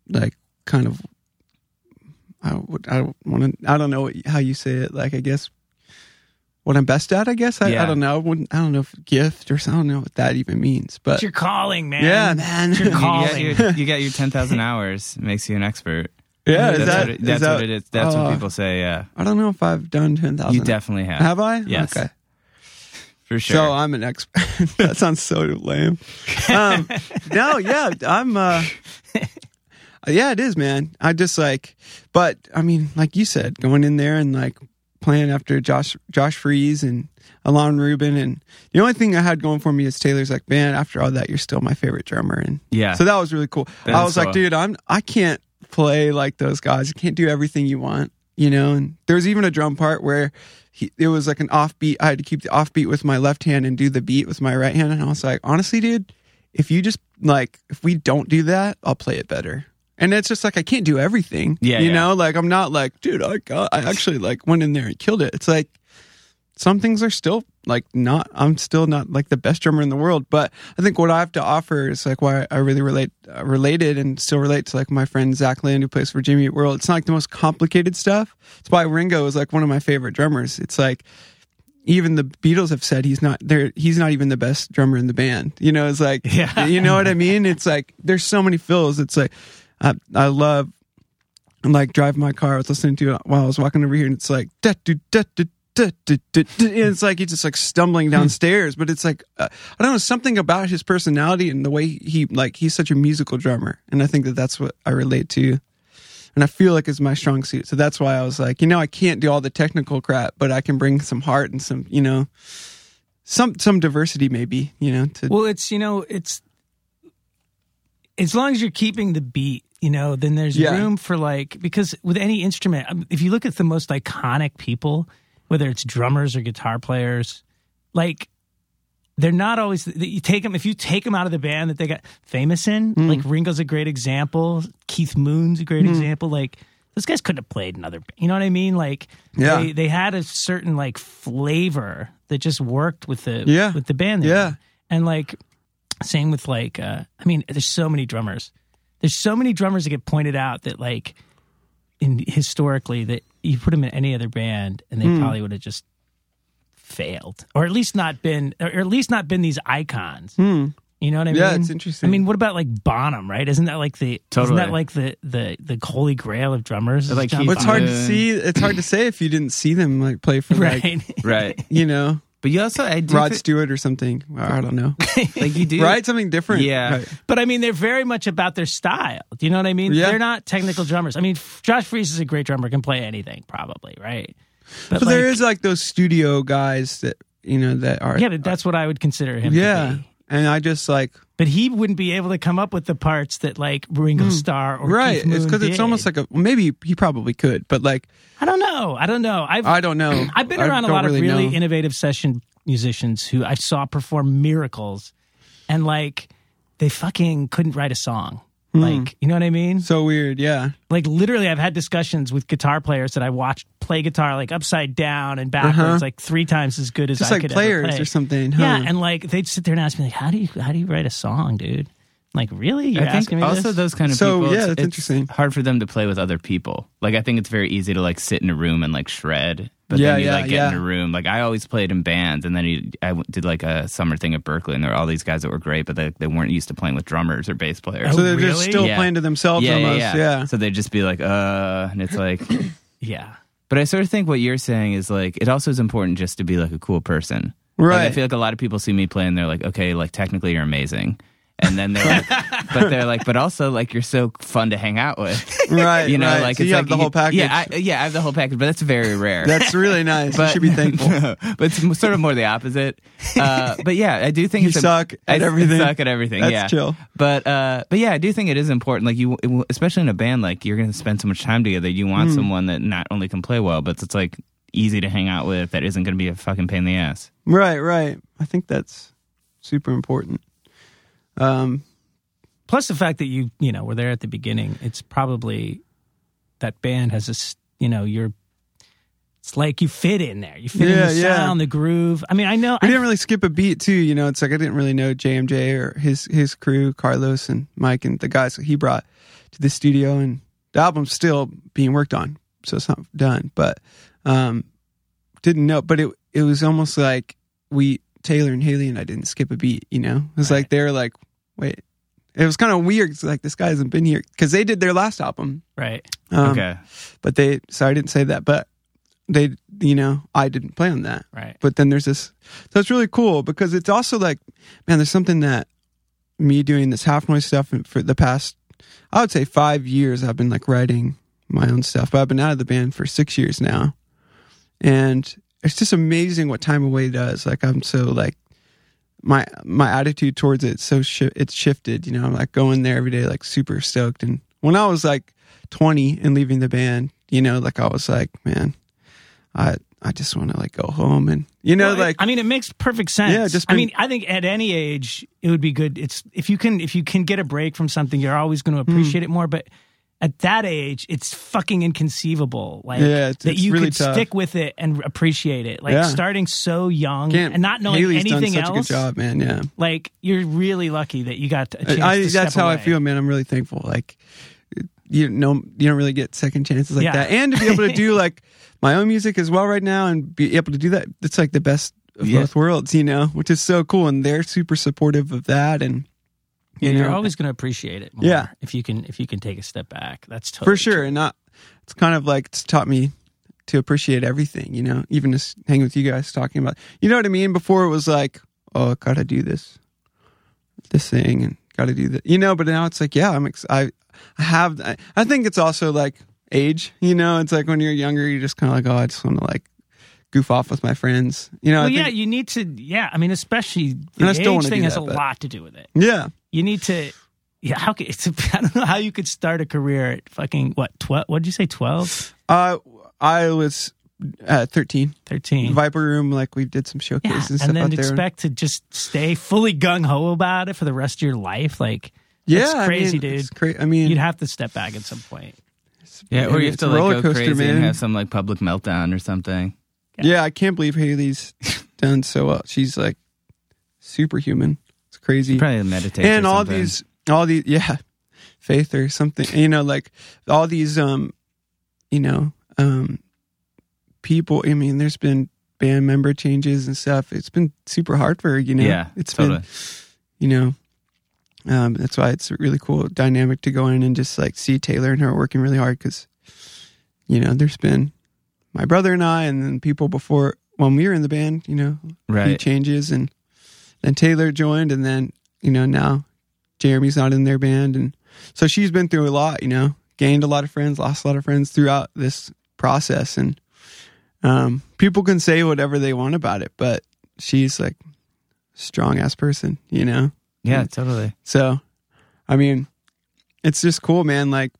like kind of. I would. I want to. I don't know what, how you say it. Like, I guess what I'm best at. I guess. I, Yeah. I don't know. I, wouldn't, I don't know if gift or something. I don't know what that even means. But It's your calling, man. yeah, man. It's your (laughs) You got calling. your, (laughs) you got your 10,000 hours. Makes you an expert. yeah, that's is that, what it, is that's that- what it is. That's uh, what people say. Yeah. I don't know if I've done ten thousand. You definitely have. have I? Yes. Okay. For sure. So I'm an expert. (laughs) that sounds so lame. Um, no, yeah, I'm. Uh, Uh, yeah, it is, man. I just like, but I mean, like you said, going in there and like playing after Josh Josh Freese and Ilan Rubin, and the only thing I had going for me is Taylor's like, man, after all that, you're still my favorite drummer, and yeah. so that was really cool. That I was like, dude, I'm I can't play like those guys. I can't do everything you want, you know. And there's even a drum part where he, it was like an offbeat. I had to keep the offbeat with my left hand and do the beat with my right hand. And I was like, honestly, dude, if you just like if we don't do that, I'll play it better. And it's just like I can't do everything. Yeah, you yeah. know, like I'm not like, dude, I got, I actually like went in there and killed it. It's like some things are still like not i'm still not like the best drummer in the world but i think what i have to offer is like why i really relate uh, related and still relate to like my friend zach Lind who plays for jimmy Eat world it's not like the most complicated stuff it's why ringo is like one of my favorite drummers it's like even the beatles have said he's not there he's not even the best drummer in the band you know it's like (laughs) Yeah. you know what i mean it's like there's so many fills it's like i, I love like driving my car. I was listening to it while I was walking over here, and it's like da do da do da do da da. And it's like he's just like stumbling downstairs, but it's like uh, I don't know something about his personality and the way he like he's such a musical drummer, and I think that that's what I relate to, and I feel like is my strong suit. So that's why I was like, you know, I can't do all the technical crap, but I can bring some heart and some, you know, some some diversity maybe, you know. To Well, it's you know, it's as long as you're keeping the beat, you know, then there's Yeah. room for like because with any instrument, um, if you look at the most iconic people, whether it's drummers or guitar players, like they're not always you take them if you take them out of the band that they got famous in. Mm. Like Ringo's a great example, Keith Moon's a great example. Like those guys couldn't have played another. You know what I mean? Like Yeah. they they had a certain like flavor that just worked with the Yeah. with the band. Yeah. were and like same with like uh I mean, there's so many drummers. There's so many drummers that get pointed out that like in historically that you put them in any other band and they Hmm. probably would have just failed, or at least not been, or at least not been these icons. Hmm. You know what I Yeah, mean? it's interesting. I mean, what about like Bonham? Right? Isn't that like the totally. isn't that like the the the holy grail of drummers? Like John it's hard to see. It's hard to say if you didn't see them like play for Bonham? like (laughs) right? right. you know But you also, I do Rod thi- Stewart or something. I don't know. (laughs) like you do, right, something different. Yeah. Right. But I mean, they're very much about their style. Do you know what I mean? Yeah. They're not technical drummers. I mean, Josh Freese is a great drummer, can play anything, probably, right? But But like- is like those studio guys that you know that are yeah, but that's what I would consider him. yeah. And I just like But he wouldn't be able to come up with the parts that like Ringo hmm. Starr or right. It's because it's almost like a maybe he probably could, but like I don't know. I don't know. I've I don't know. (clears throat) I've been around a lot of really know. innovative session musicians who I saw perform miracles, and like they fucking couldn't write a song. Hmm. Like you know what I mean? so weird. Yeah. Like literally, I've had discussions with guitar players that I watched play guitar like upside down and backwards, Uh-huh. like three times as good as Just I like could players ever play. or something. Huh? Yeah, and like they'd sit there and ask me like, "How do you how do you write a song, dude?" Like, really? You're I think asking me also this? those kind of So, people. yeah, that's it's interesting. Hard for them to play with other people. Like I think it's very easy to like sit in a room and like shred. But Yeah, then you yeah, like get yeah. in a room. Like I always played in bands, and then you, I w- did like a summer thing at Berkeley, and there were all these guys that were great, but they, they weren't used to playing with drummers or bass players. so Oh, they're just still Yeah. playing to themselves yeah, almost. yeah, Yeah. So they'd just be like, uh, and it's like, (coughs) yeah. but I sort of think what you're saying is like, it also is important just to be like a cool person. Like, I feel like a lot of people see me play and they're like, okay, like technically you're amazing. And then they're like, (laughs) but they're like, but also like you're so fun to hang out with. right. You know, right. like so it's you like have the whole package. Yeah, I, yeah, I have the whole package, but that's very rare. That's really nice. you should be thankful. (laughs) but it's sort of more the opposite. Uh, (laughs) but yeah, I do think You it's a- suck at I s- everything. Suck at everything. That's yeah, chill. But uh, but yeah, I do think it is important. Like you, especially in a band, like you're going to spend so much time together. You want someone that not only can play well, but it's like easy to hang out with. That isn't going to be a fucking pain in the ass. Right, right. I think that's super important. Um, Plus the fact that you you know were there at the beginning. It's probably that band has a you know you're. It's like you fit in there. You fit in Yeah, the yeah. sound, the groove. I mean, I know. we I, didn't really skip a beat too. You know, it's like I didn't really know JMJ or his his crew, Carlos and Mike and the guys that he brought to the studio, and the album's still being worked on, so it's not done. But um, didn't know. But it it was almost like we Taylor and Hayley and I didn't skip a beat. You know, it was Right. like they're like, wait. It was kind of weird. Like this guy hasn't been here because they did their last album. right. Um, okay, but they so I didn't say that, but they you know I didn't play on that. Right. But then there's this so it's really cool because it's also like man, there's something that me doing this HalfNoise stuff for the past I would say five years I've been like writing my own stuff, but I've been out of the band for six years now, and it's just amazing what time away does. Like I'm so like my my attitude towards it so shi it's shifted. You know, I'm like going there every day like super stoked. And when I was like 20 and leaving the band, you know, like I was like, man, I I just want to like go home and you know Well, like I mean, it makes perfect sense. Yeah, just I mean, I think at any age it would be good. It's if you can if you can get a break from something, you're always going to Hmm. appreciate it more. But at that age, it's fucking inconceivable. Like Yeah, it's- that it's you really could tough. stick with it and appreciate it. Like Yeah. starting so young can't and not knowing Hayley's anything done such else. a good job, man. Yeah. Like you're really lucky that you got a chance I, to that's step how I feel, man. I'm really thankful. Like you know, you don't really get second chances like Yeah. that, and to be able to do (laughs) like my own music as well right now, and be able to do that, it's like the best of Yeah. both worlds, you know, which is so cool. And they're super supportive of that, and you You're know, always going to appreciate it more. Yeah. if you can if you can take a step back. That's totally for sure. And not, it's kind of like it's taught me to appreciate everything, you know, even just hanging with you guys talking about, you know what I mean? Before it was like, oh, I gotta do this, this thing, and gotta do that, you know. But now it's like, yeah, I'm, ex- I, I have. I, I think it's also like age, you know. It's like when you're younger, you're just kind of like, oh, I just want to like goof off with my friends, you know. Well, I yeah, you need to. Yeah, I mean, especially And the I still age thing has a but- lot to do with it. yeah. You need to. Yeah, how could it's? (laughs) I don't know how you could start a career at fucking what twelve? What did you say? 12? Uh, I was uh, 13, 13? Viper Room. Like we did some Yeah, showcases and stuff and then out there. expect to just stay fully gung ho about it for the rest of your life. Like, yeah, that's I crazy, mean, dude. It's cra- I mean, you'd have to step back at some point. yeah, or you have to like roller go coaster, crazy and have some like public meltdown or something. Yeah, I can't believe Hayley's done so well. She's like superhuman. Crazy. Probably meditate and all something. these, all these, yeah, faith or something. You know, like all these, um, you know, um, people. I mean, there's been band member changes and stuff. It's been super hard for you know. Yeah, it's totally. been, you know, um, that's why it's a really cool dynamic to go in and just like see Taylor and her working really hard because, you know, there's been my brother and I, and then people before when we were in the band, you know, Right. changes, and then Taylor joined, and then you know now Jeremy's not in their band, and so she's been through a lot, you know, gained a lot of friends, lost a lot of friends throughout this process, and um, people can say whatever they want about it, but she's like strong ass person, you know. Yeah, totally. So, I mean, it's just cool, man. Like,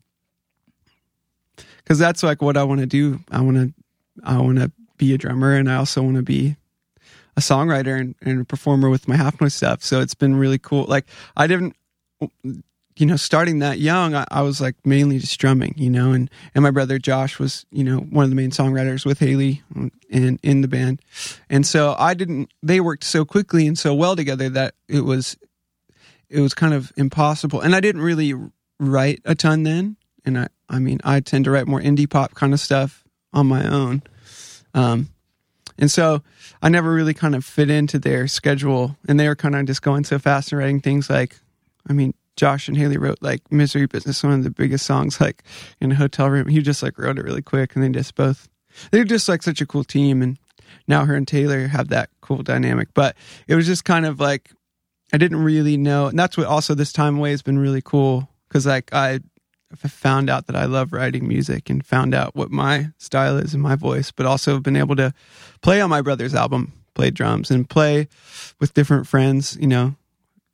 because that's like what I want to do. I want to, I want to be a drummer, and I also want to be a songwriter and, and a performer with my HalfNoise stuff. So it's been really cool. Like, I didn't, you know, starting that young, I, I was like mainly just drumming, you know, and and my brother Josh was, you know, one of the main songwriters with Hayley and in the band, and so I didn't. They worked so quickly and so well together that it was it was kind of impossible. And I didn't really write a ton then. And I, I mean, I tend to write more indie pop kind of stuff on my own. Um, and so I never really kind of fit into their schedule. And they were kind of just going so fast and writing things like, I mean, Josh and Hayley wrote like Misery Business, one of the biggest songs, like in a hotel room. He just like wrote it really quick. And they just both, they're just like such a cool team. And now her and Taylor have that cool dynamic. But it was just kind of like, I didn't really know, and that's what also this time away has been really cool because like I found out that I love writing music and found out what my style is and my voice, but also been able to play on my brother's album, play drums, and play with different friends. You know,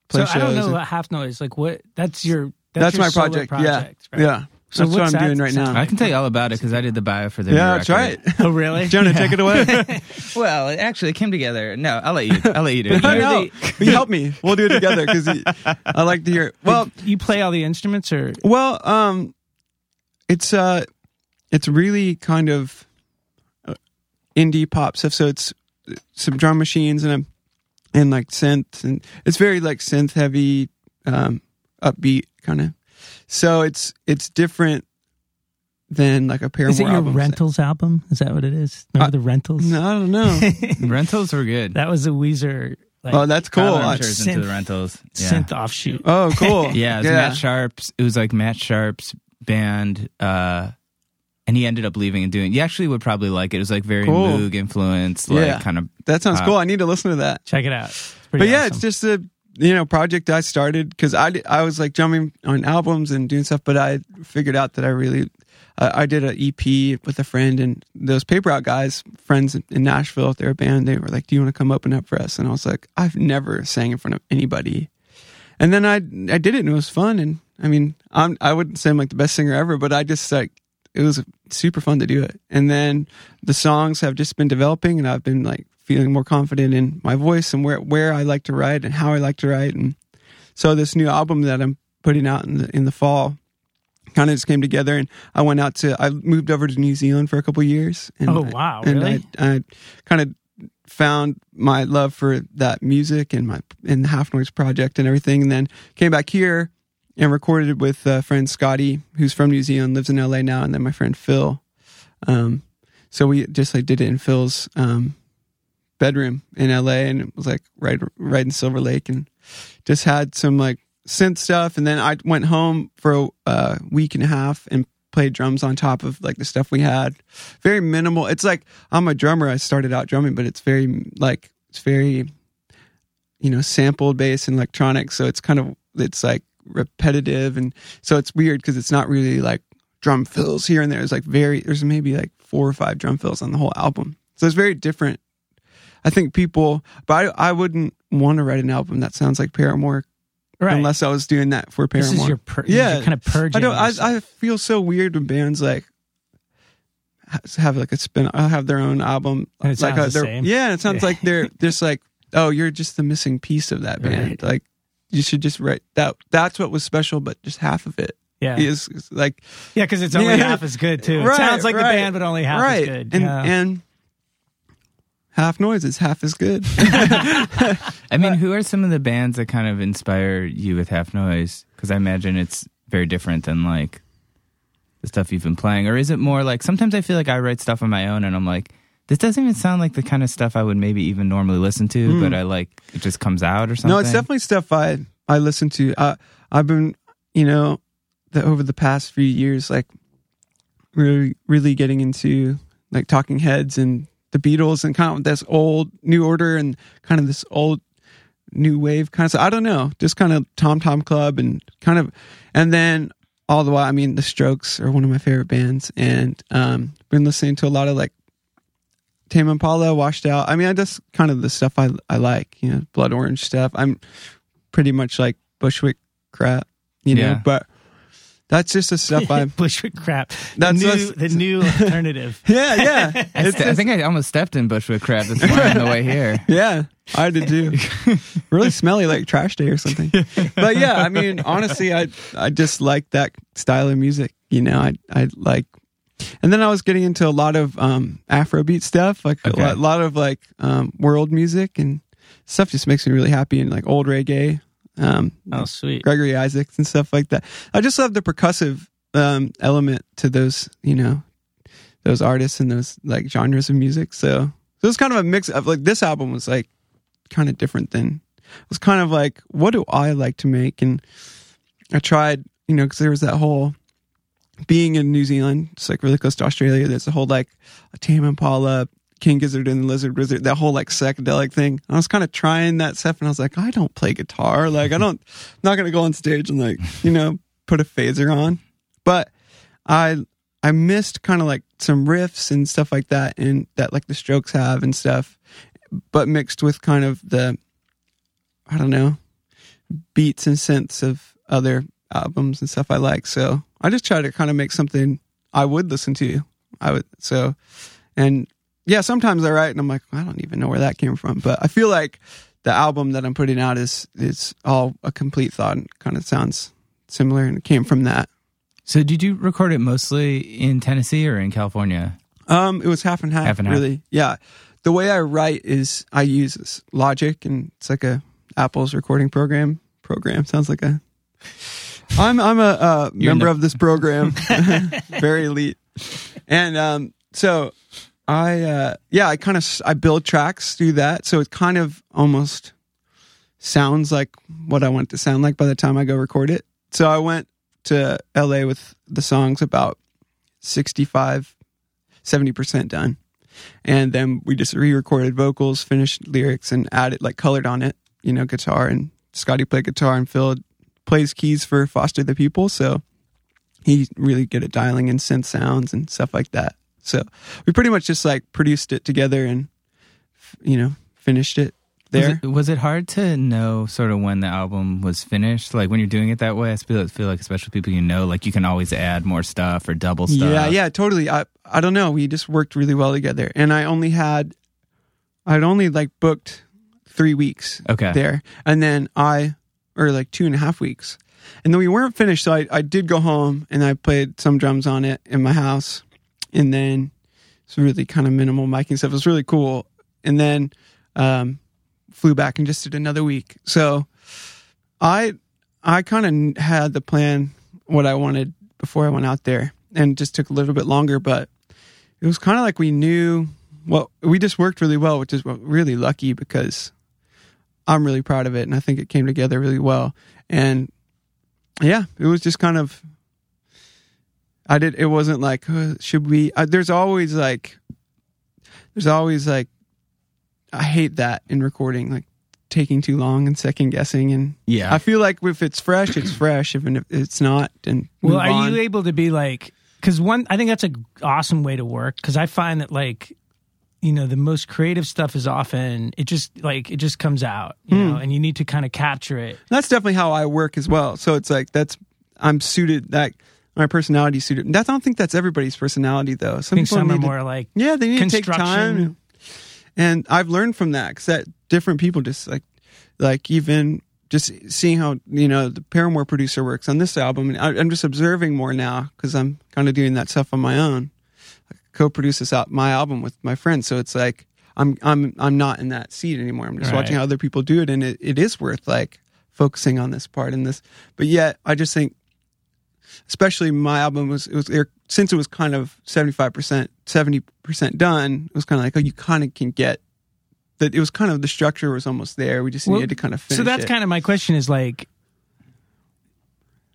play so shows. I don't know and- about HalfNoise. Like what? That's your. that's your my project. project, yeah, right? yeah. So that's what I'm doing right now. I can tell you all about it because I did the bio for the new Yeah, that's right. Oh really? (laughs) Jonah, take it away. (laughs) Well, it actually came together. No, I'll let you. I'll let you do it. (laughs) I You're know. Help me. We'll do it together because I like to hear. Well, you play all the instruments, or Well, um, it's uh, it's really kind of uh, indie pop stuff. So it's some drum machines and a, and like synth, and it's very like synth heavy, um, upbeat kind of. So it's it's different than like a Paramore is it your album. Rentals album? Is that what it is? Remember Uh, the Rentals? No, I don't know. (laughs) Rentals were good. That was a Weezer. Like, oh, that's cool. Tyler I- into synth- the rentals. Yeah. synth offshoot. oh, cool. (laughs) Yeah, it was Matt Sharp's. It was like Matt Sharp's band, uh, and he ended up leaving and doing. You actually would probably like it. It was like very Cool. Moog influenced, like Yeah. kind of. That sounds Uh, cool. I need to listen to that. Check it out. It's pretty but yeah, awesome. it's just a you know project I started because I I was like jumping on albums and doing stuff, but I figured out that I really I I did an EP with a friend and those Paper Route guys, friends in Nashville, their band, they were like, "Do you want to come open up for us?" And I was like, "I've never sang in front of anybody." And then I I did it and it was fun and I mean I'm I wouldn't say I'm like the best singer ever, but I just like it was super fun to do it. And then the songs have just been developing and I've been like feeling more confident in my voice and where where I like to write and how I like to write and so this new album that I'm putting out in the in the fall kind of just came together and I went out to I moved over to New Zealand for a couple years and Oh, I- wow, and really? I, I kind of found my love for that music and my and the HalfNoise project and everything and then came back here and recorded with uh, friend Scotty who's from New Zealand lives in LA now and then my friend Phil um so we just like did it in Phil's um bedroom in LA and it was like right right in Silver Lake and just had some like synth stuff and then I went home for a uh, week and a half and played drums on top of like the stuff we had very minimal it's like I'm a drummer I started out drumming but it's very like it's very you know sampled bass and electronic so it's kind of it's like repetitive and so it's weird because it's not really like drum fills here and there. It's like very there's maybe like four or five drum fills on the whole album. So it's very different. I think people, but I, I wouldn't want to write an album that sounds like Paramore right. unless I was doing that for this Paramore. is your pur- Yeah. kind of purging. I don't. I. I feel so weird when bands like have like a spin. I'll have their own album. And it like sounds uh, the same. Yeah, it sounds Yeah. like they're (laughs) just like, oh, you're just the missing piece of that band. Right. Like you should just write that. That's what was special, but just half of it yeah, is is like yeah, because it's only Yeah. half as good too. It sounds like the band, but only half right. as good. And yeah. and HalfNoise is half as good. (laughs) I mean, who are some of the bands that kind of inspire you with HalfNoise? Because I imagine it's very different than like the stuff you've been playing, or is it more like sometimes I feel like I write stuff on my own and I'm like, This doesn't even sound like the kind of stuff I would maybe even normally listen to, Hmm. but I like it just comes out or something. No, it's definitely stuff I I listen to. Uh, I've been, you know, the, over the past few years, like really, really getting into like Talking Heads and the Beatles and kind of this old New Order and kind of this old new wave kind of stuff. I don't know, just kind of Tom Tom Club and kind of, and then all the while, I mean, the Strokes are one of my favorite bands, and um, been listening to a lot of like Tame Impala, Washed Out. I mean, I just kind of the stuff I I like, you know, Blood Orange stuff. I'm pretty much like Bushwick crap, you know, Yeah. but that's just the stuff (laughs) I'm. Bushwick crap. That's the new, what's- the new alternative. Yeah, yeah, (laughs) I, It's st- I think I almost stepped in Bushwick crap this morning on the way here. (laughs) yeah. I did too. really smelly like trash day or something. But yeah, I mean, honestly, I I just like that style of music. You know, I I like. And then I was getting into a lot of um, Afrobeat stuff, like Okay. a lot, lot of like um, world music and stuff. Just makes me really happy and like old reggae. Um, Oh, sweet. Gregory Isaacs and stuff like that. I just love the percussive um, element to those, you know, those artists and those like genres of music. So, so it's kind of a mix of like this album was like kind of different than it was kind of like what do I like to make and I tried, you know, because there was that whole being in New Zealand, it's like really close to Australia. There's a whole like a Tame Impala, King Gizzard and Lizard Wizard, that whole like psychedelic thing. I was kind of trying that stuff, and I was like, I don't play guitar. Like, I don't, I'm (laughs) not gonna go on stage and like, you know, put a phaser on. But I, I missed kind of like some riffs and stuff like that, and that like the Strokes have and stuff, but mixed with kind of the, I don't know, beats and synths of other albums and stuff I like. So I just try to kind of make something I would listen to. I would so, and yeah, sometimes I write and I'm like, I don't even know where that came from, but I feel like the album that I'm putting out is is all a complete thought and kind of sounds similar and it came from that. So, did you record it mostly in Tennessee or in California? Um, it was half and half, Half and half. really. Yeah, the way I write is I use Logic, and it's like a Apple's recording program. Program sounds like a. I'm I'm a uh, member of this program, (laughs) (laughs) very elite, and um, so I uh, yeah I kind of I build tracks through that, so it kind of almost sounds like what I want it to sound like by the time I go record it. So I went to LA with the songs about 65 70% done. And then we just re-recorded vocals, finished lyrics and added like colored on it, you know, guitar and Scotty played guitar and Phil plays keys for Foster the People, so he really good at dialing in synth sounds and stuff like that. So we pretty much just like produced it together and you know, finished it there. Was it, was it hard to know sort of when the album was finished? Like when you're doing it that way, I feel, feel like especially people you know, like you can always add more stuff or double stuff. Yeah, yeah, totally. I I don't know. We just worked really well together, and I only had, I'd only like booked three weeks Okay. there, and then I, or like two and a half weeks, and then we weren't finished. So I I did go home and I played some drums on it in my house, and then it's really kind of minimal miking stuff. It was really cool, and then um, flew back and just did another week. So I I kind of had the plan what I wanted before I went out there, and just took a little bit longer. But it was kind of like we knew well. We just worked really well, which is really lucky because I'm really proud of it, and I think it came together really well. And yeah, it was just kind of. I did. It wasn't like uh, should we? Uh, there's always like. There's always like. I hate that in recording, like taking too long and second guessing and Yeah. I feel like if it's fresh, it's fresh. If if it's not, and Well, are on. you able to be like? Because one, I think that's a awesome way to work. Because I find that like, you know, the most creative stuff is often it just like it just comes out, you Hmm. know, and you need to kind of capture it. That's definitely how I work as well. So it's like that's I'm suited. That my personality suited. I don't think that's everybody's personality though. Some people some are to- more like yeah, they need to take time. And I've learned from that because that different people just like like even just seeing how you know the Paramore producer works on this album, and I, I'm just observing more now because I'm kind of doing that stuff on my own. I co-produce this out my album with my friends, so it's like I'm I'm I'm not in that seat anymore. I'm just Right. watching how other people do it, and it, it is worth like focusing on this part and this. But yet, I just think, especially my album was it was there since it was kind of 75 percent seventy percent done, it was kind of like, oh, you kind of can get that. It was kind of the structure was almost there. We just Well, needed to kind of finish. so that's it. kind of my question is like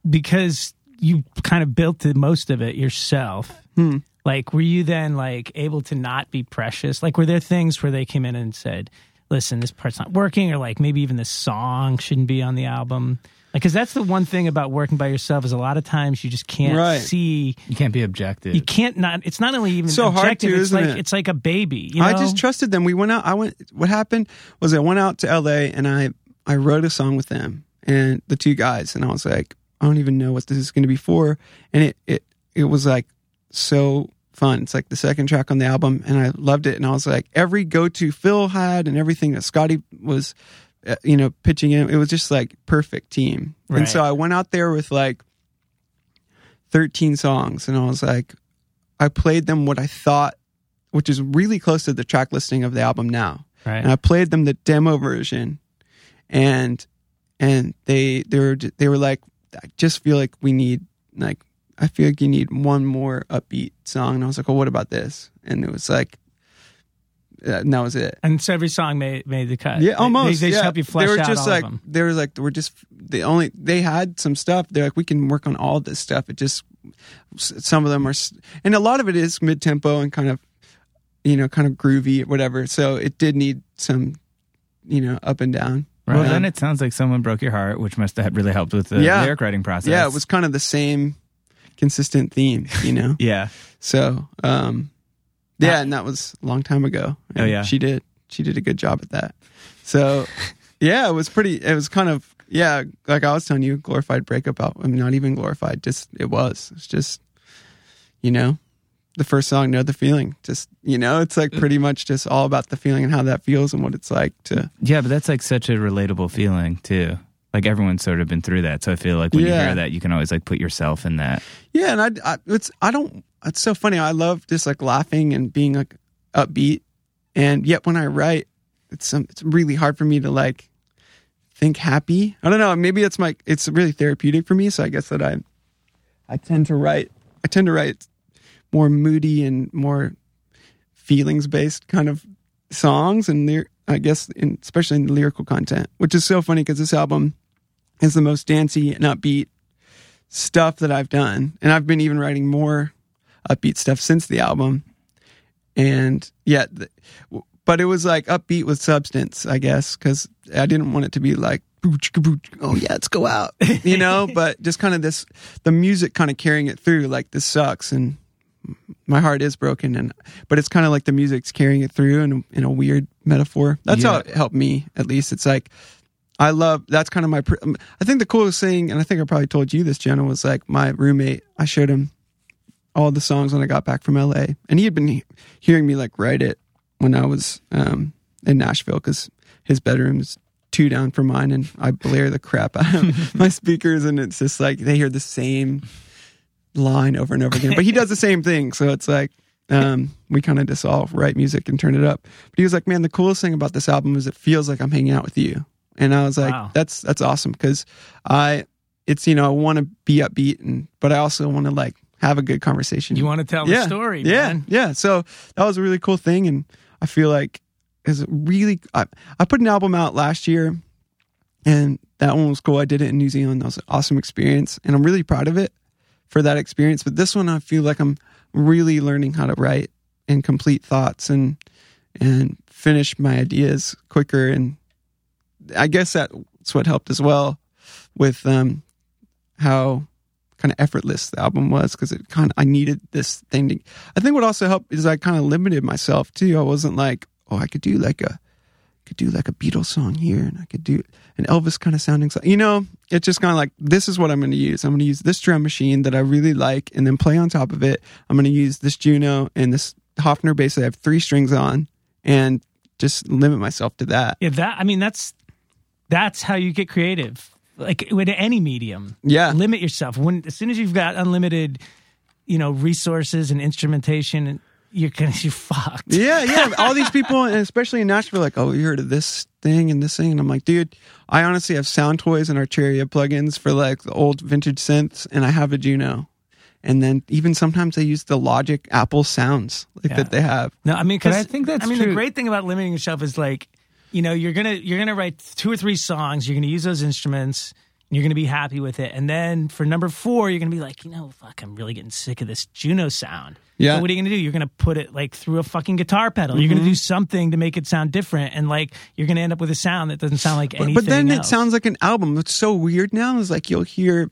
because you kind of built the most of it yourself Hmm. like were you then like able to not be precious like were there things where they came in and said listen this part's not working or like maybe even this song shouldn't be on the album because that's the one thing about working by yourself is a lot of times you just can't Right. see You can't be objective. you can't not it's not only even So hard objective to, it's isn't like it? it's like a baby you know? I just trusted them. We went out. I went. What happened was I went out to L.A. and I I wrote a song with them and the two guys, and I was like, I don't even know what this is going to be for, and it it it was like so fun. It's like the second track on the album, and I loved it. And I was like, every go to Phil had and everything that Scotty was, uh, you know, pitching in, it was just like perfect team. Right. And so I went out there with like 13 songs, and I was like, I played them what I thought, which is really close to the track listing of the album now. right And I played them the demo version, and and they they were they were like, I just feel like we need like I feel like you need one more upbeat song. And I was like, well, what about this? And it was like, uh, and that was it. and so every song made made the cut Yeah, almost. they, they just yeah. help you flesh They were out just all like of them they were like we're just the only they had some stuff. They're like we can work on all this stuff. It just some of them are, and a lot of it is mid tempo and kind of you know kind of groovy or whatever. So it did need some you know up and down. well, Um, then it sounds like someone broke your heart, which must have really helped with the Yeah. lyric writing process. yeah, it was kind of the same consistent theme, you know. (laughs) Yeah. so um, yeah, and that was a long time ago. Oh, yeah. she did she did a good job at that. So yeah, it was pretty. It was kind of yeah, like I was telling you, glorified breakup album. I mean, not even glorified. Just it was. It's just you know. The first song, know the feeling. Just you know, it's like pretty uh, much just all about the feeling and how that feels and what it's like to. Yeah, but that's like such a relatable feeling too. Like everyone's sort of been through that, so I feel like when you hear that, you can always like put yourself in that. Yeah, and I, I it's I don't it's so funny. I love just like laughing and being like upbeat, and yet when I write, it's some it's really hard for me to like think happy. I don't know. Maybe it's my it's really therapeutic for me. So I guess that I I tend to write I tend to write more moody and more feelings based kind of songs and I guess in, especially in the lyrical content, which is so funny because this album is the most dancey and upbeat stuff that I've done, and I've been even writing more upbeat stuff since the album. And yeah, but it was like upbeat with substance, I guess, because I didn't want it to be like, "Boo, chicka, boo, chicka, oh yeah, let's go out, you know. (laughs) but just kind of this, the music kind of carrying it through. Like this sucks, and my heart is broken, and but it's kind of like the music's carrying it through in in a weird metaphor. That's how it helped me, at least. It's like I love that's kind of my. um, I think the coolest thing, and I think I probably told you this, Jenna, was like my roommate. I showed him all the songs when I got back from LA, and he had been he- hearing me like write it when I was um, in Nashville because his bedroom's two down from mine, and I blare the crap out of (laughs) my speakers, and it's just like they hear the same line over and over again. But he does the same thing, so it's like um, we kind of just all write music and turn it up. But he was like, "Man, the coolest thing about this album is it feels like I'm hanging out with you." And I was like, Wow. "That's that's awesome," because I, it's you know, I want to be upbeat, and but I also want to like have a good conversation. you want to tell yeah, the story yeah, man. yeah. So that was a really cool thing, and I feel like is really. I, I put an album out last year, and that one was cool. I did it in New Zealand. That was an awesome experience, and I'm really proud of it for that experience. But this one, I feel like I'm really learning how to write and complete thoughts and and finish my ideas quicker. And I guess that's what helped as well with um, how kind of effortless the album was because it kind of I needed this thing to. I think what also helped is I kind of limited myself too. I wasn't like, oh, I could do like a could do like a Beatles song here, and I could do an Elvis kind of sounding song. You know, it's just kind of like this is what I'm going to use. I'm going to use this drum machine that I really like, and then play on top of it. I'm going to use this Juno and this Hofner bass that I have three strings on, and just limit myself to that. Yeah, that I mean that's that's how you get creative. Like with any medium. Yeah. Limit yourself. When as soon as you've got unlimited, you know, resources and instrumentation, you're gonna you're fucked. Yeah, yeah. (laughs) All these people, and especially in Nashville, like, oh, you heard of this thing and this thing, and I'm like, dude, I honestly have Soundtoys and Arturia plugins for like the old vintage synths, and I have a Juno, and then even sometimes they use the Logic Apple sounds like Yeah. that they have. No, I mean, because I think that's I mean, true. the great thing about limiting yourself is like, you know, you're gonna you're gonna write two or three songs. You're gonna use those instruments. You're gonna be happy with it, and then for number four, you're gonna be like, you know, fuck, I'm really getting sick of this Juno sound. Yeah. So what are you gonna do? You're gonna put it like through a fucking guitar pedal. You're gonna do something to make it sound different, and like you're gonna end up with a sound that doesn't sound like anything. but then it sounds like an album. What's so weird now is like you'll hear.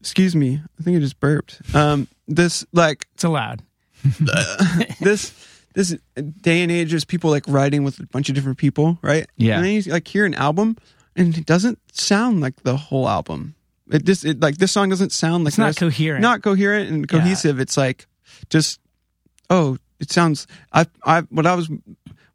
Excuse me, I think I just burped. Um, this like it's allowed. (laughs) this this day and age, there's people like writing with a bunch of different people, right? Yeah. And then you like hear an album, and it doesn't sound like the whole album. It just it like this song doesn't sound like It's not rest- coherent. not coherent and Yeah. cohesive. It's like just oh, it sounds. I I what I was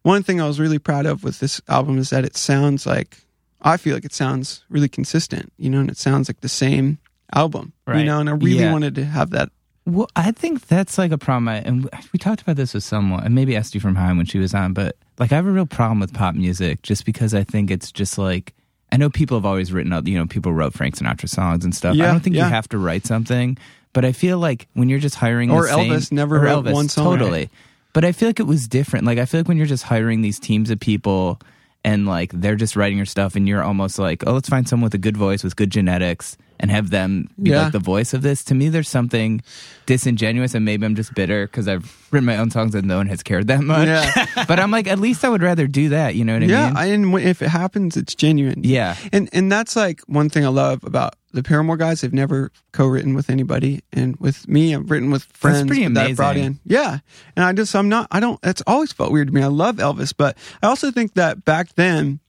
one thing I was really proud of with this album is that it sounds like I feel like it sounds really consistent, you know, and it sounds like the same album, you know, and I really Yeah. wanted to have that. Well, I think that's like a problem. I, and we talked about this with someone, and maybe Este from Haim when she was on. But like, I have a real problem with pop music just because I think it's just like I know people have always written up. You know, people wrote Frank Sinatra songs and stuff. I don't think yeah. you have to write something, but I feel like when you're just hiring Or the same- Elvis never wrote Elvis, one song. totally. But I feel like it was different. Like I feel like when you're just hiring these teams of people and like they're just writing your stuff, and you're almost like, oh, let's find someone with a good voice with good genetics and have them be Yeah. like the voice of this. To me, there's something disingenuous, and maybe I'm just bitter because I've written my own songs and no one has cared that much. Yeah. (laughs) but I'm like, at least I would rather do that. You know what I yeah, mean? I, and if it happens, it's genuine. yeah. and and that's like one thing I love about the Paramore guys. They've never co-written with anybody, and with me, I've written with friends pretty that I brought in. Yeah, and I just I'm not I don't. It's always felt weird to me. I love Elvis, but I also think that back then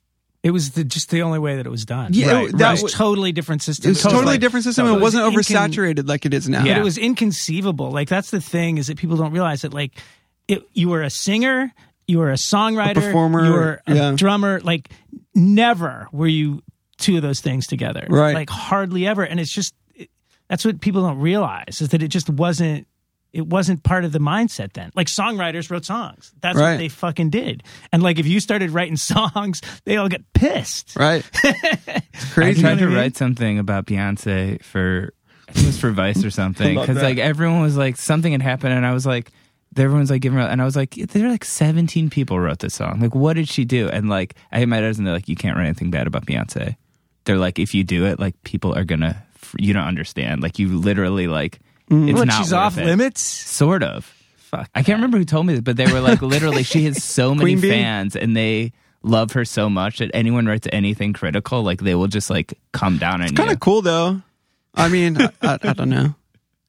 It was the, just the only way that it was done. Yeah, Right, it, It that was was totally different system. it was totally, It was like- different system. it It, was wasn't incon- oversaturated like it is now. But it was inconceivable. Like that's the thing is that people don't realize that like it, you were a singer, you were a songwriter, performer, you were a yeah. drummer. Like never were you two of those things together. Right. Like hardly ever. And it's just it, that's what people don't realize is that it just wasn't. It wasn't part of the mindset then. Like songwriters wrote songs. That's Right. what they fucking did. And like if you started writing (laughs) songs, they all get pissed. right. (laughs) It's I crazy. tried know to I mean? write something about Beyonce for I think it was for Vice or something because like everyone was like something had happened and I was like everyone's like giving her and I was like there are like 17 people wrote this song like what did she do and like I had my editors and they're like you can't write anything bad about Beyonce they're like if you do it like people are gonna you don't understand like you literally like Mm-hmm. it's What, not she's worth off it. limits? sort of Fuck. I can't remember who told me this, but they were like, literally, she has so (laughs) many Queen Bee? fans and they love her so much that anyone writes anything critical, like they will just like come down on Kind you. of cool though. I mean, I, I, I don't know.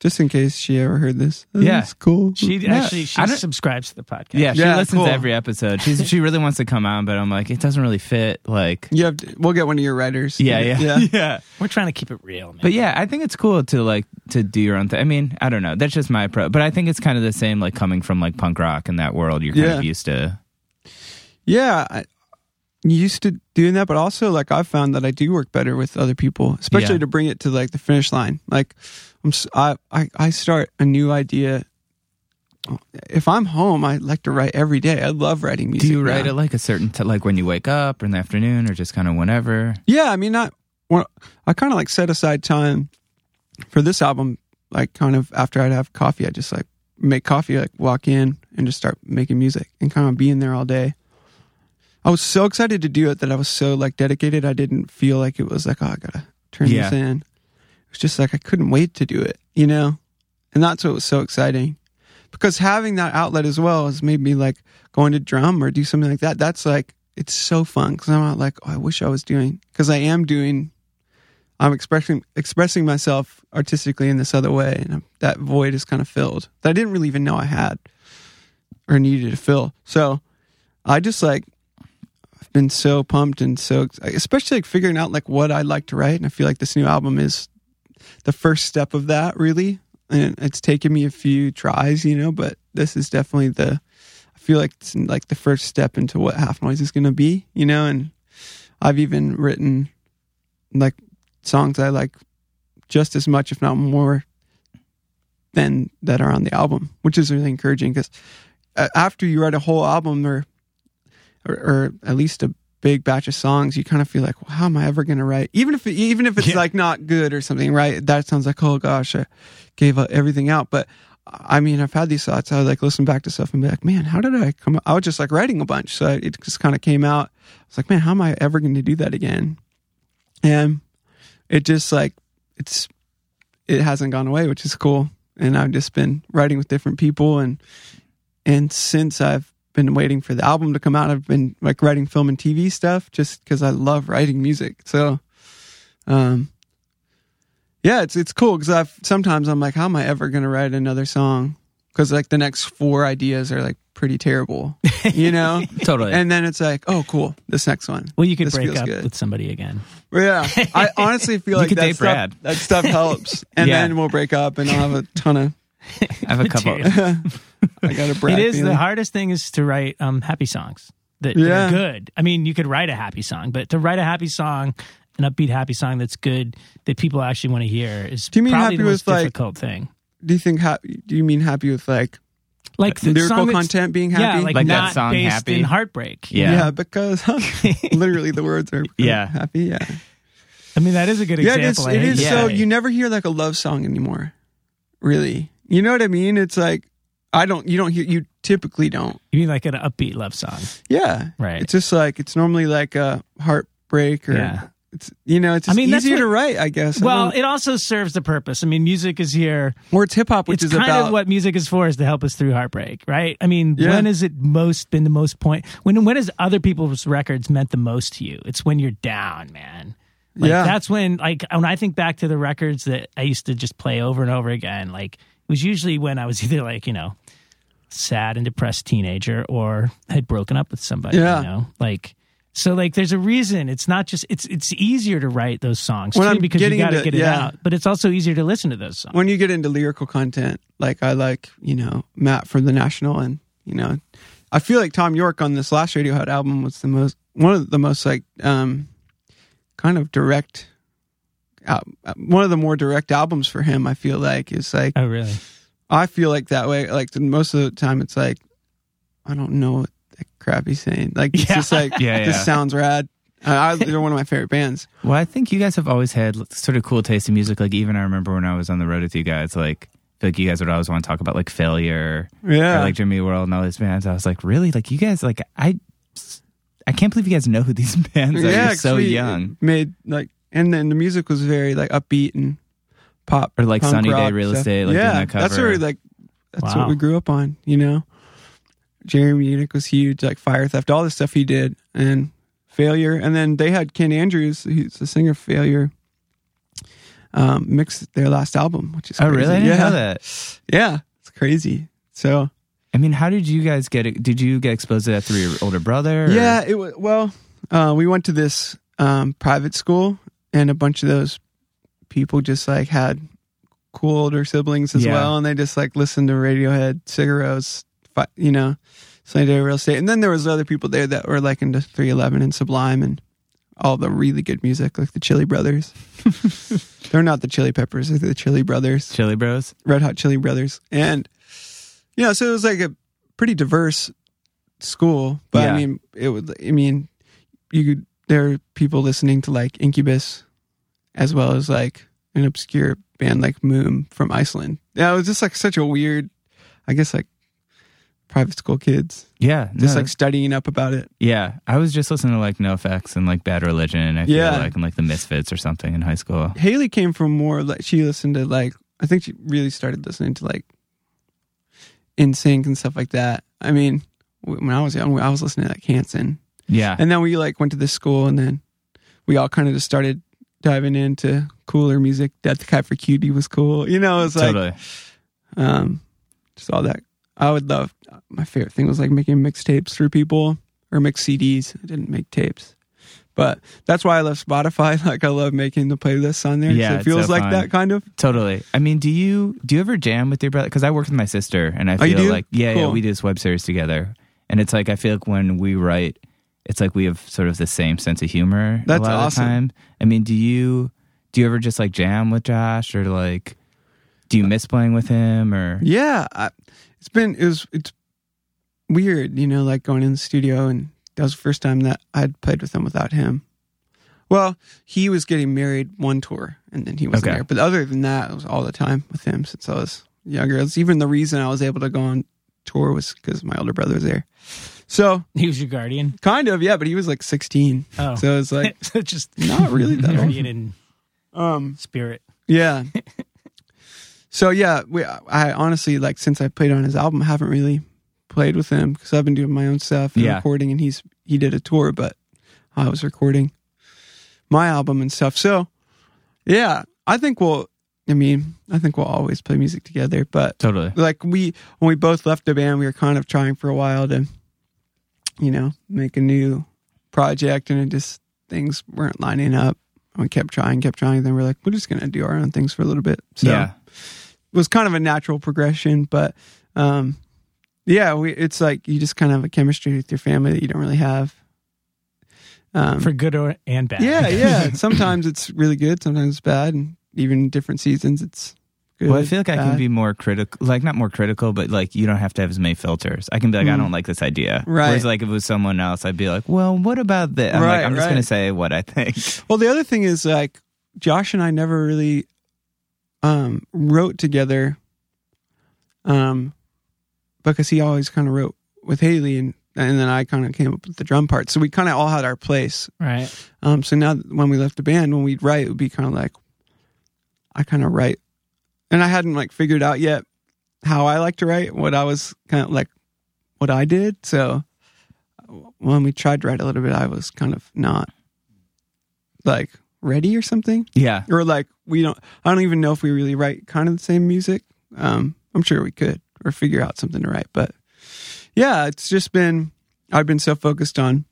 Just in case she ever heard this. Oh, yeah. it's cool. She Yeah. actually she I don't- subscribes to the podcast. Yeah, she Yeah, listens cool. to every episode. She's she really wants to come on, but I'm like, it doesn't really fit. Like, You have. To, we'll get one of your writers. yeah, yeah, yeah. (laughs) yeah. We're trying to keep it real, man. But yeah, I think it's cool to like to do your own thing. I mean, I don't know. That's just my pro. But I think it's kind of the same, like coming from like punk rock in that world. You're kind Yeah. of used to. Yeah, I used to doing that, but also like I've found that I do work better with other people, especially Yeah. to bring it to like the finish line. Like I'm, I, I, I start a new idea. If I'm home, I like to write every day. I love writing music. Do you write now. it like a certain t- like when you wake up or in the afternoon or just kind of whenever? Yeah, I mean, not. Well, I kind of like set aside time for this album. Like, kind of after I'd have coffee, I just like make coffee, like walk in and just start making music and kind of be in there all day. I was so excited to do it that I was so like dedicated. I didn't feel like it was like, oh, I gotta turn Yeah. this in. Was just like I couldn't wait to do it, you know. And that's what was so exciting because having that outlet as well has made me like going to drum or do something like that. That's like it's so fun because I'm not like oh, I wish I was doing because I am doing. I'm expressing expressing myself artistically in this other way, and that void is kind of filled that I didn't really even know I had or needed to fill. So I just like I've been so pumped and so especially like figuring out like what I'd like to write, and I feel like this new album is the first step of that really. And it's taken me a few tries you know but this is definitely the i feel like it's like the first step into what HalfNoise is going to be you know and i've even written like songs i like just as much if not more than that are on the album which is really encouraging because uh, after you write a whole album or or, or at least a big batch of songs, you kind of feel like, well, how am I ever going to write? Even if even if it's Yeah. like not good or something, right? That sounds like, oh gosh, I gave everything out. But I mean, I've had these thoughts. I would like listen back to stuff and be like, man, how did I come? I was just like writing a bunch, so it just kind of came out. I was like, man, how am I ever going to do that again? And it just like it's it hasn't gone away, which is cool. And I've just been writing with different people and and since I've been waiting for the album to come out, I've been like writing film and TV stuff just because I love writing music. So, um, yeah, it's it's cool because I've sometimes I'm like, how am I ever gonna write another song? Because like the next four ideas are like pretty terrible, you know. (laughs) Totally. and then it's like, oh, cool, this next one. Well, you could This break up good. with somebody again. Yeah, I honestly (laughs) feel like that stuff, Brad. that stuff helps, and Yeah. then we'll break up, and I'll have a ton of. (laughs) I have a couple. Material. (laughs) I got a Brad. it is feeling. the hardest thing is to write um, happy songs that, that Yeah. are good. I mean, you could write a happy song, but to write a happy song, an upbeat happy song that's good that people actually want to hear is Do you mean probably happy the most with, like, difficult thing. Do you think? Ha- do you mean happy with like Like the lyrical song content being happy? Yeah, like, Like that not song, based Happy? in heartbreak. Yeah. Yeah, because (laughs) literally the words are Yeah. happy. Yeah, I mean, that is a good yeah. It is. example. I It hate is to Yeah. so you never hear like a love song anymore. Really, you know what I mean? It's like I don't. You don't hear. You typically don't. You mean like an upbeat love song? Yeah, Right. It's just like it's normally like a heartbreak or Yeah. it's you know it's I mean, easier what- to write. I guess. Well, don't- it also serves the purpose. I mean, music is here. or it's hip hop, which it's is kind about of what music is for, is to help us through heartbreak, right? I mean, Yeah. when has it most been the most point? When when has other people's records meant the most to you? It's when you're down, man. Like, Yeah. that's when like when I think back to the records that I used to just play over and over again. Like was usually when I was (laughs) either like you know sad and depressed teenager or had broken up with somebody. Yeah. You know, like. So like there's a reason it's not just it's it's easier to write those songs When too I'm because you got to get it yeah. out but it's also easier to listen to those songs. when you get into lyrical content, like I like, you know, Matt from the National, and you know, I feel like Thom Yorke on this last Radiohead album was the most one of the most like um kind of direct. Uh, one of the more direct albums for him, I feel like, is like Oh really? I feel like that way. Like most of the time, it's like I don't know what the crap he's saying. Like it's Yeah. just like (laughs) Yeah, this yeah. sounds rad. They're one of my favorite bands. Well, I think you guys have always had sort of cool taste in music. Like even I remember when I was on the road with you guys, like I feel like you guys would always want to talk about like failure Yeah, or like Jimmy World and all these bands. I was like, really? Like you guys? Like I, I can't believe you guys know who these (laughs) bands are. You're 'cause so young. Made like, and then the music was very like upbeat and pop, Or like Sunny Day Real stuff. Estate, like yeah, that that's cover. where like that's Wow. what we grew up on. You know, Jeremy Enigk was huge, like Fire Theft, all the stuff he did, and Failure, and then they had Ken Andrews, who's the singer of Failure. Um, mixed their last album, which is Oh, really? I didn't yeah. know that. Yeah, it's crazy. So I mean, how did you guys get it? Did you get exposed to that through your older brother? or- yeah, it was well. Uh, we went to this um, private school, and a bunch of those people just like had cool older siblings as Yeah. well, and they just like listened to Radiohead, Sigur Rós, you know, Sunny Day Real Estate, and then there was other people there that were like into 311 and Sublime and all the really good music, like the Chili Brothers. (laughs) they're not the Chili Peppers; they're the Chili Brothers. Chili Bros. Red Hot Chili Brothers, and you know, so it was like a pretty diverse school. But Yeah. I mean, it would. I mean, you could. There are people listening to like Incubus, as well as like an obscure band like múm from Iceland. Yeah, it was just like such a weird. I guess like private school kids Yeah, just no, like studying up about it. yeah. I was just listening to like NoFX and like Bad Religion. and I feel Yeah. like and like the Misfits or something in high school. Hayley came from more like she listened to like I think she really started listening to like NSYNC and stuff like that. I mean, when I was young, I was listening to like Hanson, Yeah, and then we like went to this school, and then we all kind of just started diving into cooler music. Death Cab for Cutie was cool, you know. It was like totally. um, just all that. I would love. My favorite thing was like making mixtapes for people or mix CDs. I didn't make tapes. But that's why I love Spotify. (laughs) Like I love making the playlists on there. Yeah, so it it's feels so like fun. that kind of. Totally. I mean, do you do you ever jam with your brother? Because I work with my sister, and I Oh, feel do? like yeah, yeah, we do this web series together, and it's like I feel like when we write, it's like we have sort of the same sense of humor. That's a lot awesome. Of the time. I mean, do you do you ever just like jam with Josh, or like do you miss playing with him, or Yeah, I, it's been it was it's weird, you know, like going in the studio and that was the first time that I'd played with him without him. Well, he was getting married one tour, and then he was Okay. there. But other than that, it was all the time with him since I was younger. It's even the reason I was able to go on tour was because my older brother was there. So He was your guardian. kind of, yeah. But he was like 16, Oh, so it's like (laughs) just not really that guardian in Um, spirit. Yeah. (laughs) so yeah, we, I honestly like since I played on his album, I haven't really played with him because I've been doing my own stuff and Yeah. recording, and he's he did a tour, but I was recording my album and stuff. So yeah, I think we'll. I mean, I think we'll always play music together, but Totally. like we when we both left the band, we were kind of trying for a while to, you know, make a new project, and it just things weren't lining up. We kept trying, kept trying. Then we're like, we're just gonna do our own things for a little bit. So yeah. it was kind of a natural progression, but um, yeah, we it's like you just kind of have a chemistry with your family that you don't really have. Um, For good or and bad. yeah, yeah. (laughs) Sometimes it's really good, sometimes it's bad, and even different seasons it's good. Well, I feel like I can be more critical, like not more critical, but like you don't have to have as many filters. I can be like, I Mm. don't like this idea. Right. Whereas like if it was someone else, I'd be like, well, what about this? I'm Right, like, I'm just right. gonna say what I think. (laughs) Well, the other thing is like Josh and I never really um wrote together um because he always kind of wrote with Hayley and and then I kind of came up with the drum part. So we kind of all had our place. Right. Um so now when we left the band when we'd write it would be kind of like I kind of write and I hadn't like figured out yet how I like to write, what I was kind of like what I did. So when we tried to write a little bit I was kind of not like ready or something Yeah. or like we don't i don't even know if we really write kind of the same music um i'm sure we could or figure out something to write but yeah it's just been i've been so focused on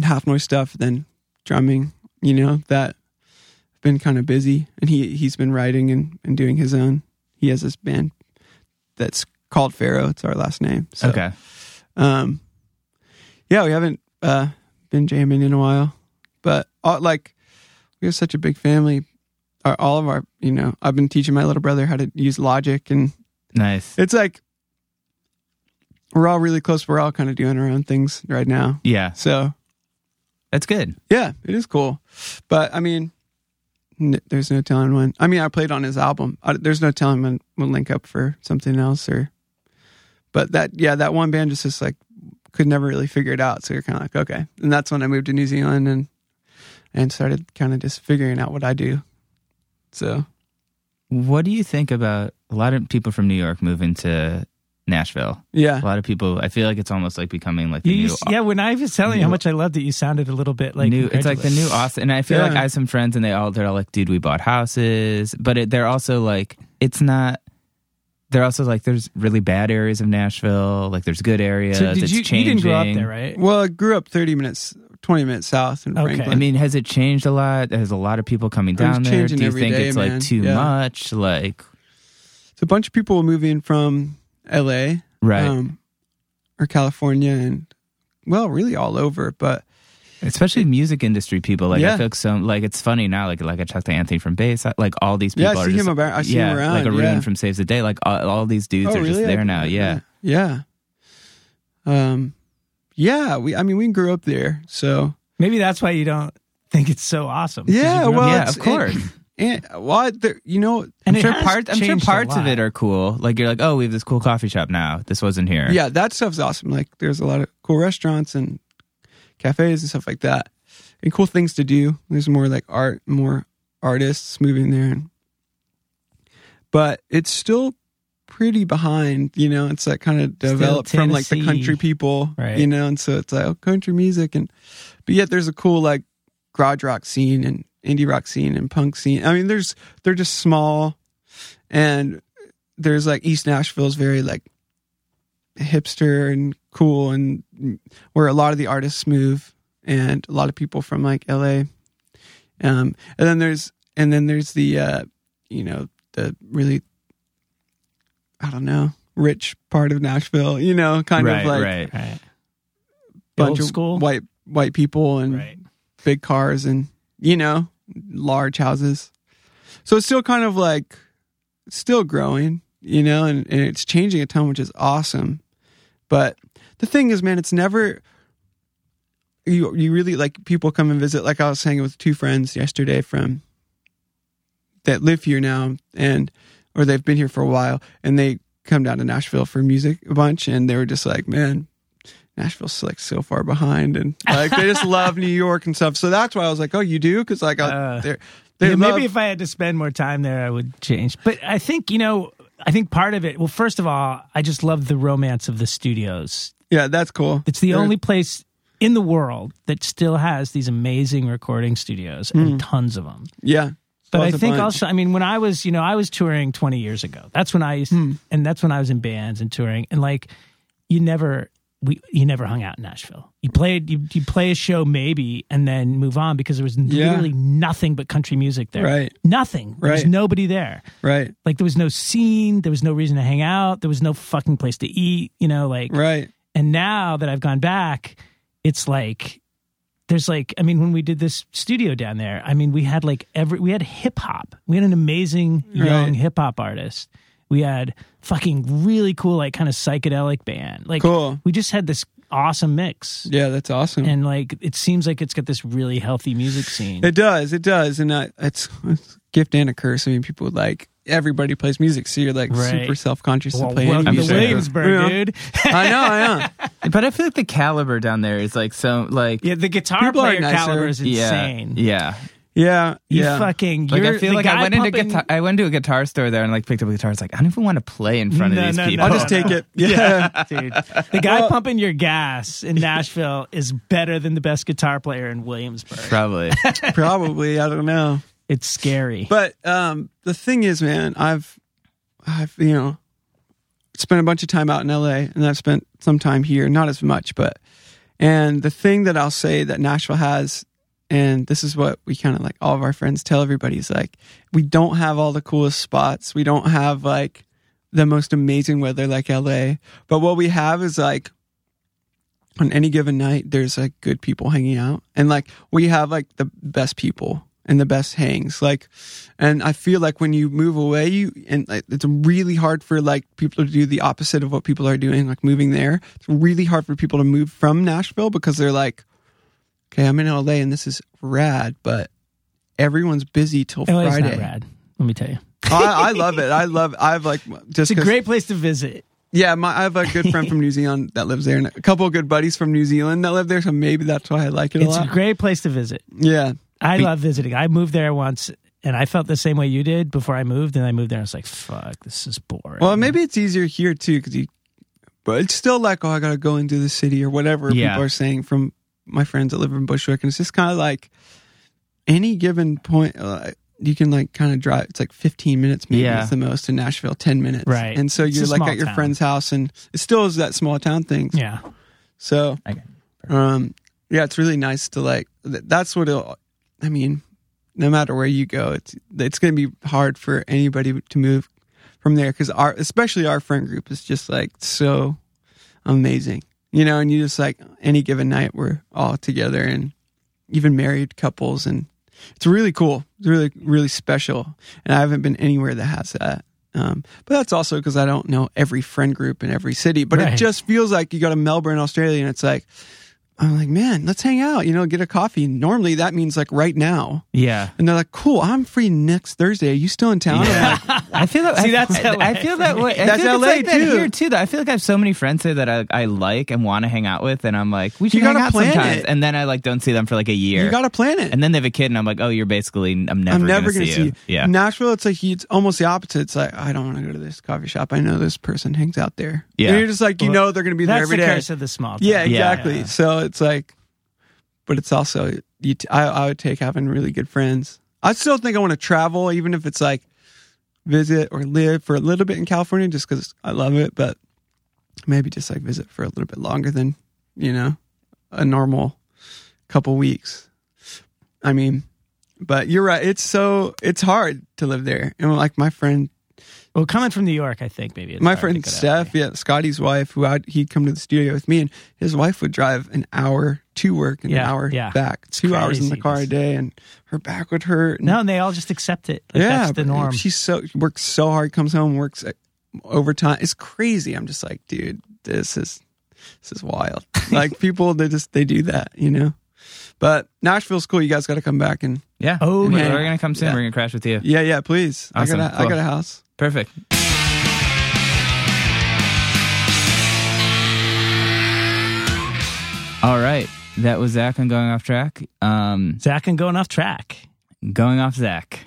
HalfNoise stuff than drumming you know that been kind of busy and he he's been writing and, and doing his own he has this band that's called Farro it's our last name so okay. um, yeah, we haven't uh, been jamming in a while, but uh, like we have such a big family. Our, all of our, you know, I've been teaching my little brother how to use Logic, and Nice. it's like we're all really close. We're all kind of doing our own things right now. Yeah. So That's good. yeah, it is cool. But I mean, there's no telling when. I mean, I played on his album. I, there's no telling when we'll link up for something else or. But that yeah, that one band just just like could never really figure it out. So you're kind of like okay, and that's when I moved to New Zealand and and started kind of just figuring out what I do. So What do you think about a lot of people from New York moving to Nashville? yeah, A lot of people. I feel like it's almost like becoming like the You, new. used- yeah, when I was telling you how much I loved it, you sounded a little bit like new, it's like the new Austin, and I feel like I have some friends, and they all they're all like, "Dude, we bought houses," but it, they're also like, it's not. They're also like, there's really bad areas of Nashville. Like, there's good areas. So did it's you? You changing. didn't grow up there, right? well, I grew up 30 minutes, 20 minutes south in Okay. Franklin. I mean, has it changed a lot? There's a lot of people coming down there. changing Do you every think day, it's man. like too Yeah. much? Like, it's a bunch of people moving from L.A. right? um, or California and well, really all over. But Especially music industry people. Like, I Yeah. feel like some like it's funny now. Like, like I talked to Anthony from bass. Like, all these people Yeah, I are see just him about- I see yeah, him around, like Arun yeah. from Saves the Day. Like, all, all these dudes oh, are really? just there now. Yeah. yeah. Um, yeah. We, I mean, we grew up there, so Maybe that's why you don't think it's so awesome. Yeah, well, yeah, of course. And uh, well, there, you know, and I'm sure parts. I'm sure parts of it are cool. Like you're like, oh, we have this cool coffee shop now. This wasn't here. yeah, that stuff's awesome. Like, there's a lot of cool restaurants and cafes and stuff like that, and cool things to do. There's more like art, more artists moving there, and, but it's still pretty behind. You know, it's like kind of developed from like the country people, Right. you know, and so it's like oh, country music, and but yet there's a cool like garage rock scene and indie rock scene and punk scene. I mean, there's they're just small, and there's like East Nashville's very like hipster and cool, and where a lot of the artists move, and a lot of people from like LA. Um, and then there's and then there's the uh, you know the really I don't know rich part of Nashville. You know, kind right, of like right. right. bunch Old of school. white white people and big cars and you know large houses so it's still kind of like still growing you know and, and it's changing a ton which is awesome but the thing is man it's never you you really like people come and visit. Like I was hanging with two friends yesterday from that live here now, and or they've been here for a while, and they come down to Nashville for music a bunch, and they were just like, man. Nashville's like so far behind, and like they just love New York and stuff. So that's why I was like, "Oh, you do?" Because like, I, Uh, they're, they Yeah, love, maybe if I had to spend more time there, I would change. But I think you know, I think part of it. Well, first of all, I just love the romance of the studios. yeah, that's cool. It's the They're- only place in the world that still has these amazing recording studios and tons of them. yeah. But I think bunch. also, I mean, when I was, you know, I was touring 20 years ago. That's when I used, Hmm. and that's when I was in bands and touring. And like, you never, we, you never hung out in Nashville. You played, you, you play a show maybe and then move on because there was Yeah. literally nothing but country music there. Right. Nothing. There was nobody there. right, Like, there was no scene. There was no reason to hang out. There was no fucking place to eat, you know, like, right. and now that I've gone back, it's like there's like I mean when we did this studio down there, I mean we had like every we had hip hop. We had an amazing young Right. hip hop artist. We had fucking really cool like kind of psychedelic band. Like Cool. we just had this awesome mix. Yeah, that's awesome. And like it seems like it's got this really healthy music scene. It does. It does. And I, it's, it's a gift and a curse. I mean, people would like, everybody plays music. So you're like Right. super self conscious well, to play welcome any I'm to Williamsburg, Yeah. dude. I know, I know. (laughs) But I feel like the caliber down there is like so like yeah, the guitar People player caliber is insane. Yeah. Yeah. Yeah, you Yeah. fucking Like you're I feel like I guy went into pumping- guitar I went to a guitar store there and like picked up a guitar. It's like I don't even want to play in front No, of these no, people. I'll just take it. (laughs) Yeah. dude. The guy Well- pumping your gas in Nashville is better than the best guitar player in Williamsburg. Probably. (laughs) Probably. I don't know. It's scary. But um, the thing is, man, I've, I've, you know, spent a bunch of time out in LA and I've spent some time here, not as much, but, and the thing that I'll say that Nashville has, and this is what we kind of like all of our friends tell everybody is like, we don't have all the coolest spots. We don't have like the most amazing weather like LA, but what we have is like, on any given night, there's like good people hanging out, and like we have like the best people and the best hangs. Like, and I feel like when you move away, you and like, it's really hard for like people to do the opposite of what people are doing, like moving there. It's really hard for people to move from Nashville because they're like, okay, I'm in LA and this is rad, but everyone's busy till LA is Friday. not rad. Let me tell you, I, I love it. I love. I've like just it's a great place to visit. yeah, my, I have a good friend from (laughs) New Zealand that lives there, and a couple of good buddies from New Zealand that live there. So maybe that's why I like it a It's a lot. great place to visit. yeah, I Be- love visiting. I moved there once, and I felt the same way you did before I moved. And I moved there, and I was like, "Fuck, this is boring." Well, maybe it's easier here too because you, but it's still like, oh, I gotta go into the city or whatever Yeah. people are saying from my friends that live in Bushwick, and it's just kind of like any given point. Uh, you can like kind of drive. It's like 15 minutes, maybe Yeah. it's the most in Nashville, 10 minutes, Right. And so It's you're like at your town. friend's house, and it still is that small town thing. yeah, So, um, yeah, it's really nice to like. th- That's what it'll. I mean, no matter where you go, it's it's going to be hard for anybody to move from there because our, especially our friend group is just like so amazing, you know. And you just like any given night, we're all together, and even married couples, and it's really cool. It's really really special, and I haven't been anywhere that has that. Um, but that's also because I don't know every friend group in every city. But Right. it just feels like you go to Melbourne, Australia, and it's like, I'm like, man, let's hang out, you know, get a coffee. Normally that means like right now. yeah. And they're like, cool, I'm free next Thursday. Are you still in town? I'm Yeah. like, (laughs) I feel that. See, I, that's I, LA I feel that way. I That's feel LA it's like that too. here too. Though I feel like I have so many friends here that I, I like and want to hang out with, and I'm like, we should You hang gotta out plan sometimes. it. And then I like don't see them for like a year. you got to plan it. and then they have a kid, and I'm like, oh, you're basically I'm never, I'm never gonna, going see, you. Yeah. Nashville, it's like it's almost the opposite. It's like I don't want to go to this coffee shop. I know this person hangs out there. Yeah. and you're just like you Well, know they're going to be there that's every the day. curse of the small. Town. Yeah. exactly. So it's like, but it's also you. T- I, I would take having really good friends. I still think I want to travel, even if it's like visit or live for a little bit in California, just because I love it. But maybe just like visit for a little bit longer than you know a normal couple weeks. I mean, but you're right. It's so it's hard to live there, and like my friend Well, coming from New York, I think maybe it's my hard friend to Steph, yeah, Scotty's wife, who I'd, he'd come to the studio with me, and his wife would drive an hour to work and an hour yeah. back, two hours in the car a day, and her back would hurt. and- No, and they all just accept it. Like, yeah, that's the norm. She's so she works so hard, comes home, works uh, overtime. It's crazy. I'm just like, dude, this is. this is wild. (laughs) like people, they just they do that, you know. But Nashville's cool. You guys got to come back and Yeah. Oh, we're, yeah. we're gonna come soon. Yeah. We're gonna crash with you. yeah, yeah. Please, Awesome. I got a, I Cool. got a house. Perfect. All right. That was Zac on Going Off Track. Um, Zac and going off track. going Off Zac.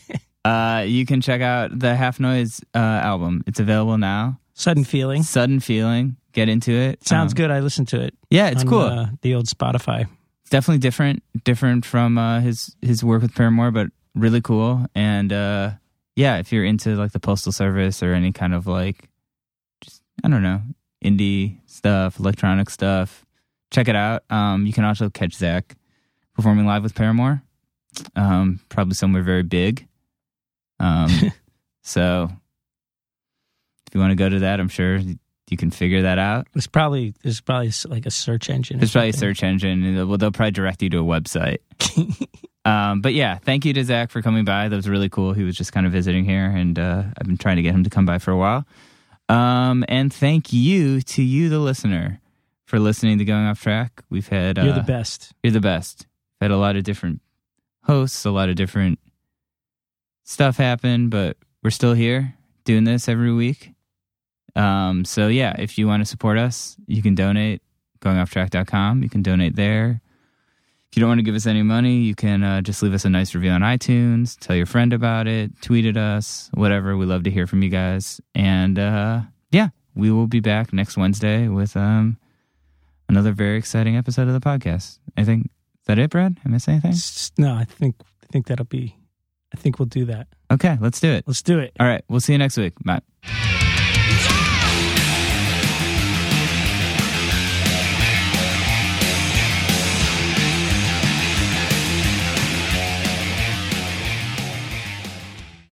(laughs) uh, you can check out the HalfNoise uh, album. It's available now. Sudden feeling. Sudden Feeling. Get into it. Sounds Um, good. I listened to it. Yeah, it's on, cool. Uh, the old Spotify. it's definitely different, different from uh, his his work with Paramore, but really cool. And uh, yeah, if you're into like the Postal Service or any kind of like, just I don't know, indie stuff, electronic stuff, check it out. Um, you can also catch Zac performing live with Paramore, um, probably somewhere very big. Um, (laughs) so if you want to go to that, I'm sure you can figure that out. There's probably there's probably like a search engine. There's probably a search engine. Well, they'll probably direct you to a website. (laughs) um, but yeah, thank you to Zac for coming by. That was really cool. He was just kind of visiting here, and uh, I've been trying to get him to come by for a while. Um, and thank you to you, the listener, for listening to Going Off Track. We've had uh, You're the best. You're the best. We've had a lot of different hosts, a lot of different stuff happen, but we're still here doing this every week. Um, so yeah, if you want to support us, you can donate goingofftrack.com. You can donate there. If you don't want to give us any money, you can uh, just leave us a nice review on iTunes, tell your friend about it, tweet at us, whatever. We love to hear from you guys. And uh, yeah, we will be back next Wednesday with um, another very exciting episode of the podcast. I think is that it, Brad? Am I missing anything? No, I think I think that'll be. I think we'll do that. Okay, let's do it. Let's do it. All right, we'll see you next week. Bye.